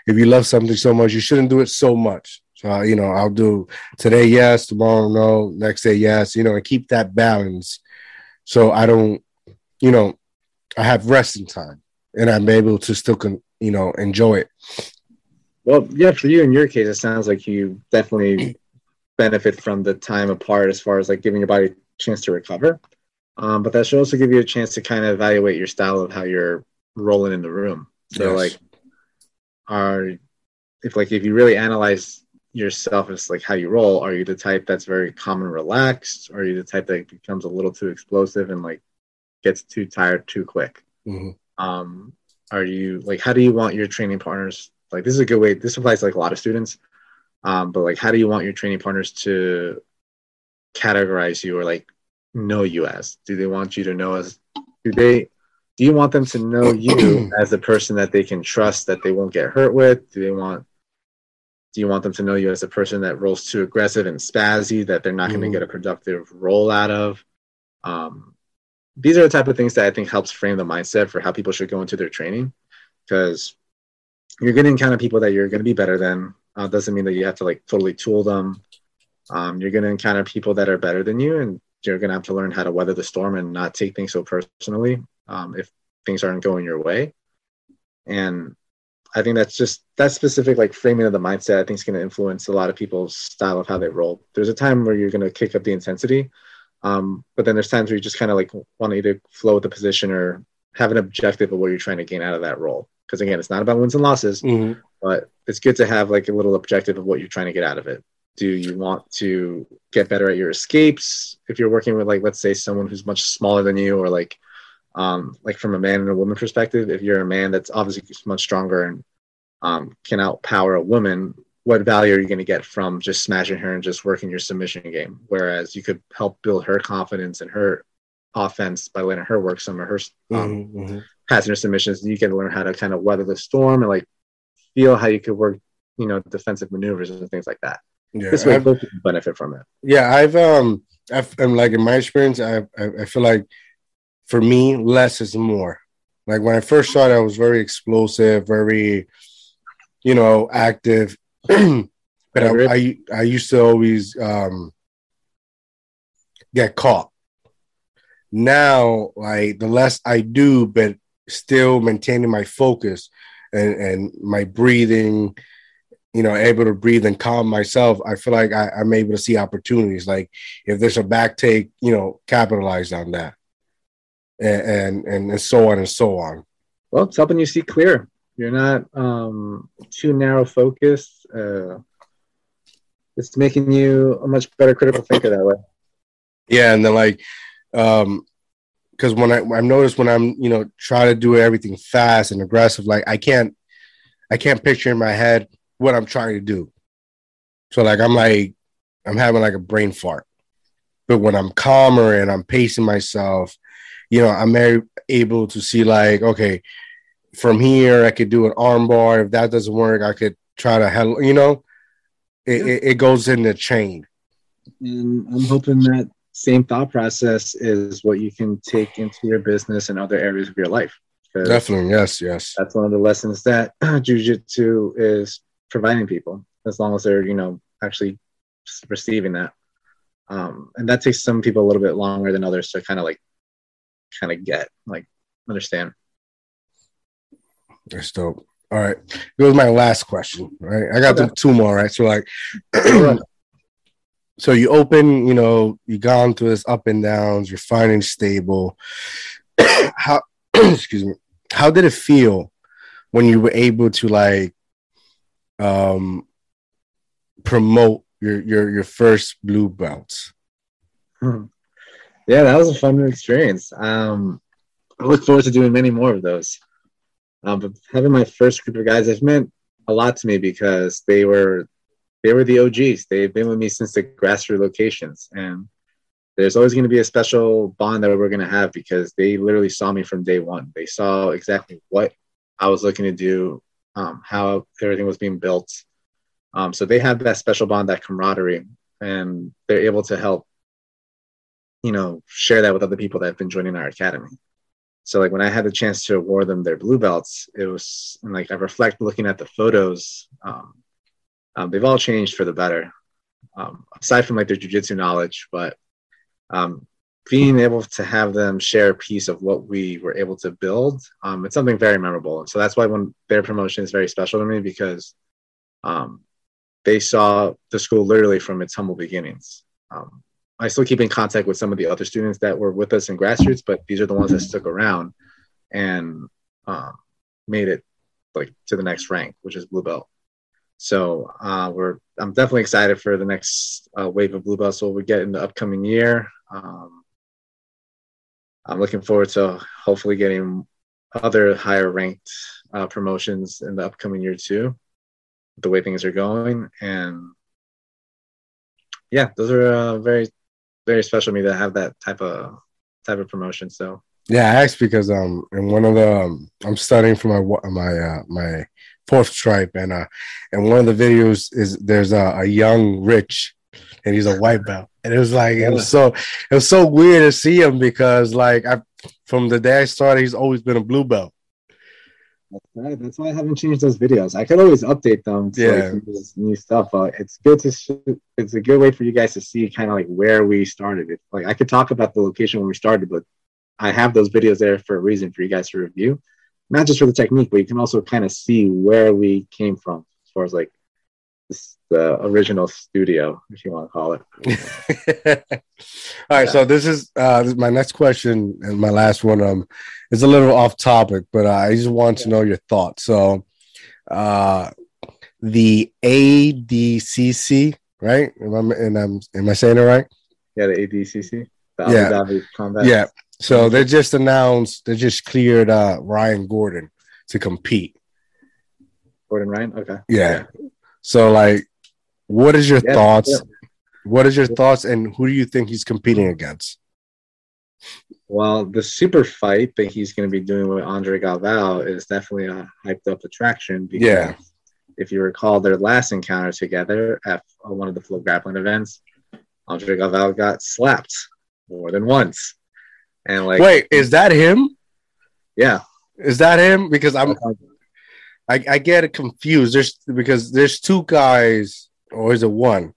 if you love something so much, you shouldn't do it so much. So you know, I'll do today yes, tomorrow no, next day yes. You know, and keep that balance, so I don't, you know, I have resting time, and I'm able to still, con- you know, enjoy it. Well, yeah, for you in your case, it sounds like you definitely benefit from the time apart as far as like giving your body a chance to recover. Um, but that should also give you a chance to kind of evaluate your style of how you're rolling in the room. So yes. like, are if like if you really analyze yourself as like how you roll are you the type that's very calm and relaxed or are you the type that becomes a little too explosive and like gets too tired too quick mm-hmm. Um are you like how do you want your training partners like this is a good way this applies to like a lot of students um but like how do you want your training partners to categorize you or like know you as do they want you to know as do they do you want them to know you as a person that they can trust that they won't get hurt with do they want do you want them to know you as a person that rolls too aggressive and spazzy that they're not mm. going to get a productive roll out of? Um, these are the type of things that I think helps frame the mindset for how people should go into their training because you're going to encounter people that you're going to be better than. Uh, doesn't mean that you have to like totally tool them. Um, you're going to encounter people that are better than you, and you're going to have to learn how to weather the storm and not take things so personally um, if things aren't going your way. And I think that's just that specific like framing of the mindset. I think is going to influence a lot of people's style of how they roll. There's a time where you're going to kick up the intensity, um, but then there's times where you just kind of like want to either flow with the position or have an objective of what you're trying to gain out of that role. Because again, it's not about wins and losses, Mhm. but it's good to have like a little objective of what you're trying to get out of it. Do you want to get better at your escapes? If you're working with like let's say someone who's much smaller than you, or like um, like from a man and a woman perspective, if you're a man that's obviously much stronger and um, can outpower a woman, what value are you going to get from just smashing her and just working your submission game? Whereas you could help build her confidence and her offense by letting her work some of her um, Mhm, mhm. passenger submissions. You can learn how to kind of weather the storm and like feel how you could work, you know, defensive maneuvers and things like that. Yeah, This way, I've- both benefit from it. yeah. I've um, I've, I'm like in my experience, I, I I feel like for me, less is more. Like when I first started, I was very explosive, very, you know, active. but I. I I used to always um get caught. Now, like the less I do, but still maintaining my focus and and my breathing, you know, able to breathe and calm myself. I feel like I, I'm able to see opportunities. Like if there's a back take, you know, capitalize on that, and and and so on and so on. Well, it's helping you see clear. You're not um, too narrow focused. Uh, it's making you a much better critical thinker that way. Yeah, and then like, um, because when I I've noticed when I'm you know try to do everything fast and aggressive, like I can't I can't picture in my head what I'm trying to do. So like I'm like I'm having like a brain fart. But when I'm calmer and I'm pacing myself, you know, I'm able to see like okay, from here I could do an arm bar. If that doesn't work, I could try to handle. You know, it, Yeah. it, it goes in the chain. And I'm hoping that same thought process is what you can take into your business and other areas of your life. Definitely, yes, yes. That's one of the lessons that jujitsu is providing people, as long as they're, you know, actually receiving that. Um, and that takes some people a little bit longer than others to kind of like, kind of get, like, understand. That's dope. All right. It was my last question. Right. I got the Okay. two more, right? So like so you open, you know, you gone through this up and downs, you're finding stable. how excuse me, how did it feel when you were able to like um promote your your your first blue belts? yeah, that was a fun experience. Um, I look forward to doing many more of those. Um, but having my first group of guys has meant a lot to me because they were they were the OGs. They've been with me since the grassroots locations, and there's always going to be a special bond that we're going to have because they literally saw me from day one. They saw exactly what I was looking to do, um, how everything was being built. Um, so they have that special bond, that camaraderie, and they're able to help you know, share that with other people that have been joining our academy. So like when I had the chance to award them their blue belts, it was like I reflect looking at the photos. Um, um, they've all changed for the better, um, aside from like their jujitsu knowledge. But um, being able to have them share a piece of what we were able to build, um, it's something very memorable. And so that's why when their promotion is very special to me because um, they saw the school literally from its humble beginnings. Um, I still keep in contact with some of the other students that were with us in grassroots, but these are the ones that stuck around and um, made it like to the next rank, which is blue belt. So uh, we're I'm definitely excited for the next uh, wave of blue belts what we get in the upcoming year. Um, I'm looking forward to hopefully getting other higher ranked uh, promotions in the upcoming year too, the way things are going. And yeah, those are uh, very very special to me to have that type of type of promotion. So Yeah, I asked because um in one of the um, I'm studying for my my uh my fourth stripe and uh and one of the videos is there's a, a young rich and he's a white belt and it was like it was so it was so weird to see him because like I from the day I started he's always been a blue belt That's right. That's why I haven't changed those videos. I could always update them to Yeah. like, new- new stuff. But it's good to. sh- It's a good way for you guys to see kind of like where we started. It like I could talk about the location when we started, but I have those videos there for a reason for you guys to review, not just for the technique, but you can also kind of see where we came from as far as like the original studio, if you want to call it. All right, so this is uh this is my next question and my last one um is a little off topic, but uh, I just want to know your thoughts. So uh the ADCC, right? Am I and I'm am I saying it right? Yeah, the ADCC, the Yeah. Abu Combat. Yeah. So they just announced they just cleared uh Ryan Gordon to compete. Gordon Ryan. Okay. Yeah. So like what is your Yeah, thoughts? yeah. What is your thoughts and who do you think he's competing against? Well, the super fight that he's going to be doing with Andre Galvao is definitely a hyped up attraction. Because Yeah. If you recall their last encounter together at one of the FloGrappling events, Andre Galvao got slapped more than once. And like, Wait, is that him? yeah, Is that him? Because I'm I, I get it confused. There's because there's two guys, or is it one?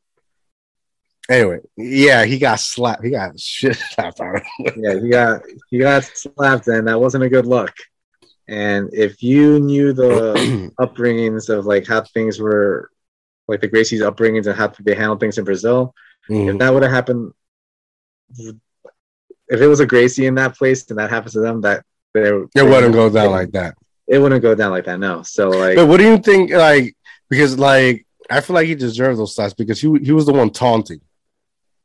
Anyway, yeah, he got slapped. He got shit slapped of him. yeah, he got he got slapped, and that wasn't a good look. And if you knew the upbringings of like how things were, like the Gracie's upbringings and how they handle things in Brazil, if Mhm. that would have happened, if it was a Gracie in that place and that happens to them, that they, It wouldn't go down like that. It wouldn't go down like that. No, so like But what do you think? Like, because like I feel like he deserved those slaps because he he was the one taunting.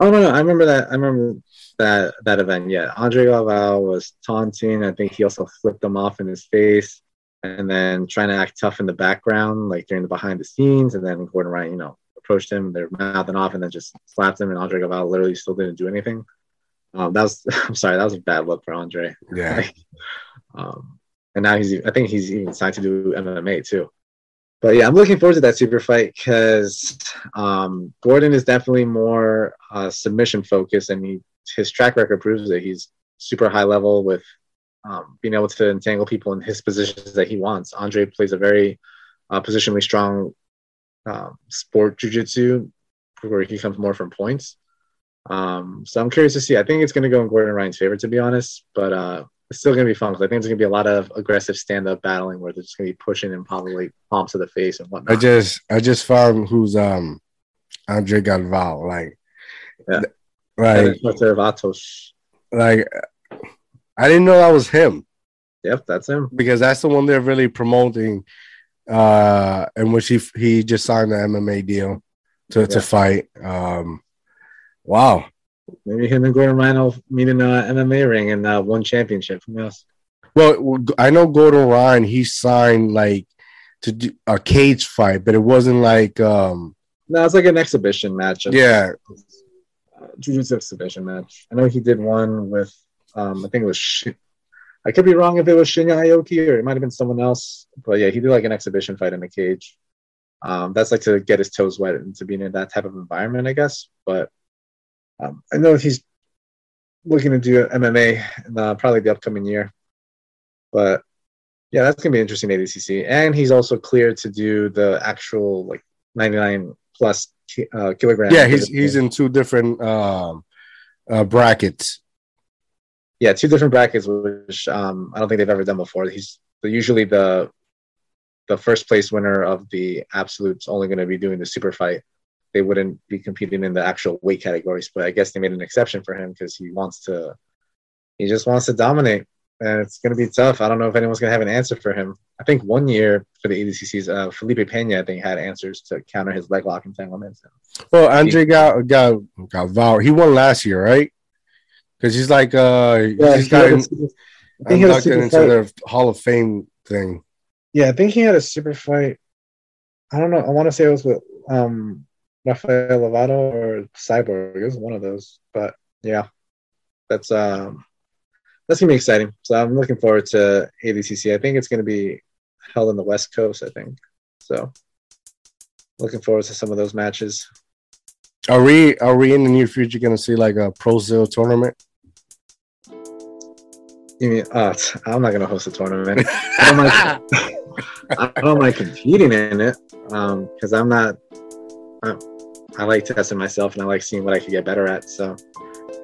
oh no no, I remember that. I remember that that event. Yeah, Andre Galvao was taunting. I think he also flipped him off in his face, and then trying to act tough in the background, like during the behind the scenes. And then Gordon Ryan, you know, approached him. They're mouthing off, and then just slapped him. And Andre Galvao literally still didn't do anything. Um, that was I'm sorry, that was a bad look for Andre. Yeah, Um, and now he's, I think he's even signed to do MMA too. But yeah, I'm looking forward to that super fight because um, Gordon is definitely more uh, submission focused, and he, his track record proves that he's super high level with um, being able to entangle people in his positions that he wants. Andre plays a very uh, positionally strong um, sport jujitsu where he comes more from points. Um, so I'm curious to see. I think it's going to go in Gordon Ryan's favor, to be honest. But uh, it's still going to be fun because I think there's going to be a lot of aggressive stand-up battling where they're just going to be pushing and probably palms to the face and whatnot. I just I just found who's um Andre Galvao like Yeah. like And Vatos. like I didn't know that was him. Yep, that's him. because that's the one they're really promoting uh in which he he just signed the MMA deal to, to fight um wow Maybe him and Gordon Ryan will meet in an MMA ring and uh, one championship. Who knows? well I know Gordon Ryan he signed like to do a cage fight but it wasn't like um No, it's like an exhibition match. yeah uh, jiu-jitsu exhibition match. I know he did one with, um, I think it was. Shi- I could be wrong if it was Shinya Aoki or it might have been someone else. But yeah, he did like an exhibition fight in the cage. Um, that's like to get his toes wet and to be in that type of environment, I guess. But um, I know he's looking to do MMA in uh, probably the upcoming year. But yeah, that's gonna be interesting ADCC, and he's also cleared to do the actual like 99 plus uh, kilogram. yeah he's he's in two different um uh brackets yeah, two different brackets, which um, I don't think they've ever done before. He's usually the the first place winner of the absolutes only going to be doing the super fight. They wouldn't be competing in the actual weight categories, but I guess they made an exception for him because he wants to. He just wants to dominate, and it's going to be tough. I don't know if anyone's going to have an answer for him. I think one year for the ADCCs, uh, Felipe Pena, I think, had answers to counter his leg lock entanglements. well Andre got got got Galvao he won last year right because he's like uh Yeah, he's he got in- super- I think he had a super into fight. their Hall of Fame thing Yeah, I think he had a super fight. I don't know. I want to say it was with um Rafael Lovato or Cyborg. It was one of those. But yeah, that's um that's gonna be exciting. So I'm looking forward to ADCC. I think it's gonna be held on the West Coast. I think so. Looking forward to some of those matches. Are we are we in the near future going to see like a Proso tournament? You mean? Uh, I'm not gonna host a tournament. I don't like- I don't competing in it because um, I'm not. I'm, I like testing myself and I like seeing what I could get better at. So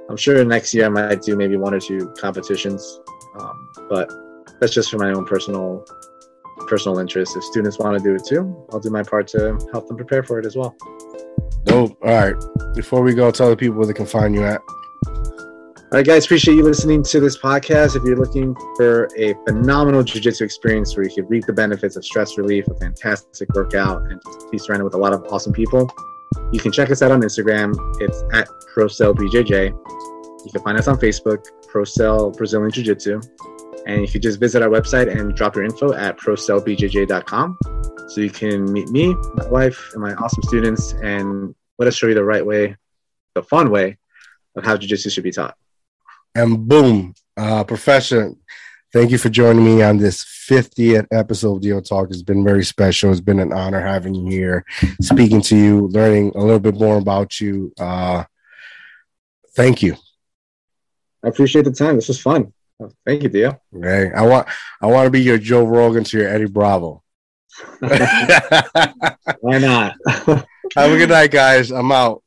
I'm sure next year I might do maybe one or two competitions, um, but that's just for my own personal personal interest. If students want to do it too, I'll do my part to help them prepare for it as well. Dope. All right. Before we go, tell the people where they can find you at. All right, guys, appreciate you listening to this podcast. If you're looking for a phenomenal jiu-jitsu experience where you can reap the benefits of stress relief, a fantastic workout, and be surrounded with a lot of awesome people, you can check us out on Instagram. It's at ProsoBJJ. You can find us on Facebook, ProCell Brazilian Jiu-Jitsu. And if you can just visit our website and drop your info at ProsoBJJ.com. So you can meet me, my wife, and my awesome students, and let us show you the right way, the fun way of how jiu-jitsu should be taught. And boom, uh, Professor, thank you for joining me on this 50th episode of Deal Talk. It's been very special. It's been an honor having you here, speaking to you, learning a little bit more about you. Uh, thank you. I appreciate the time. This was fun. Thank you, Dio. Okay, I want I want to be your Joe Rogan to your Eddie Bravo. Why not? Have a good night, guys. I'm out.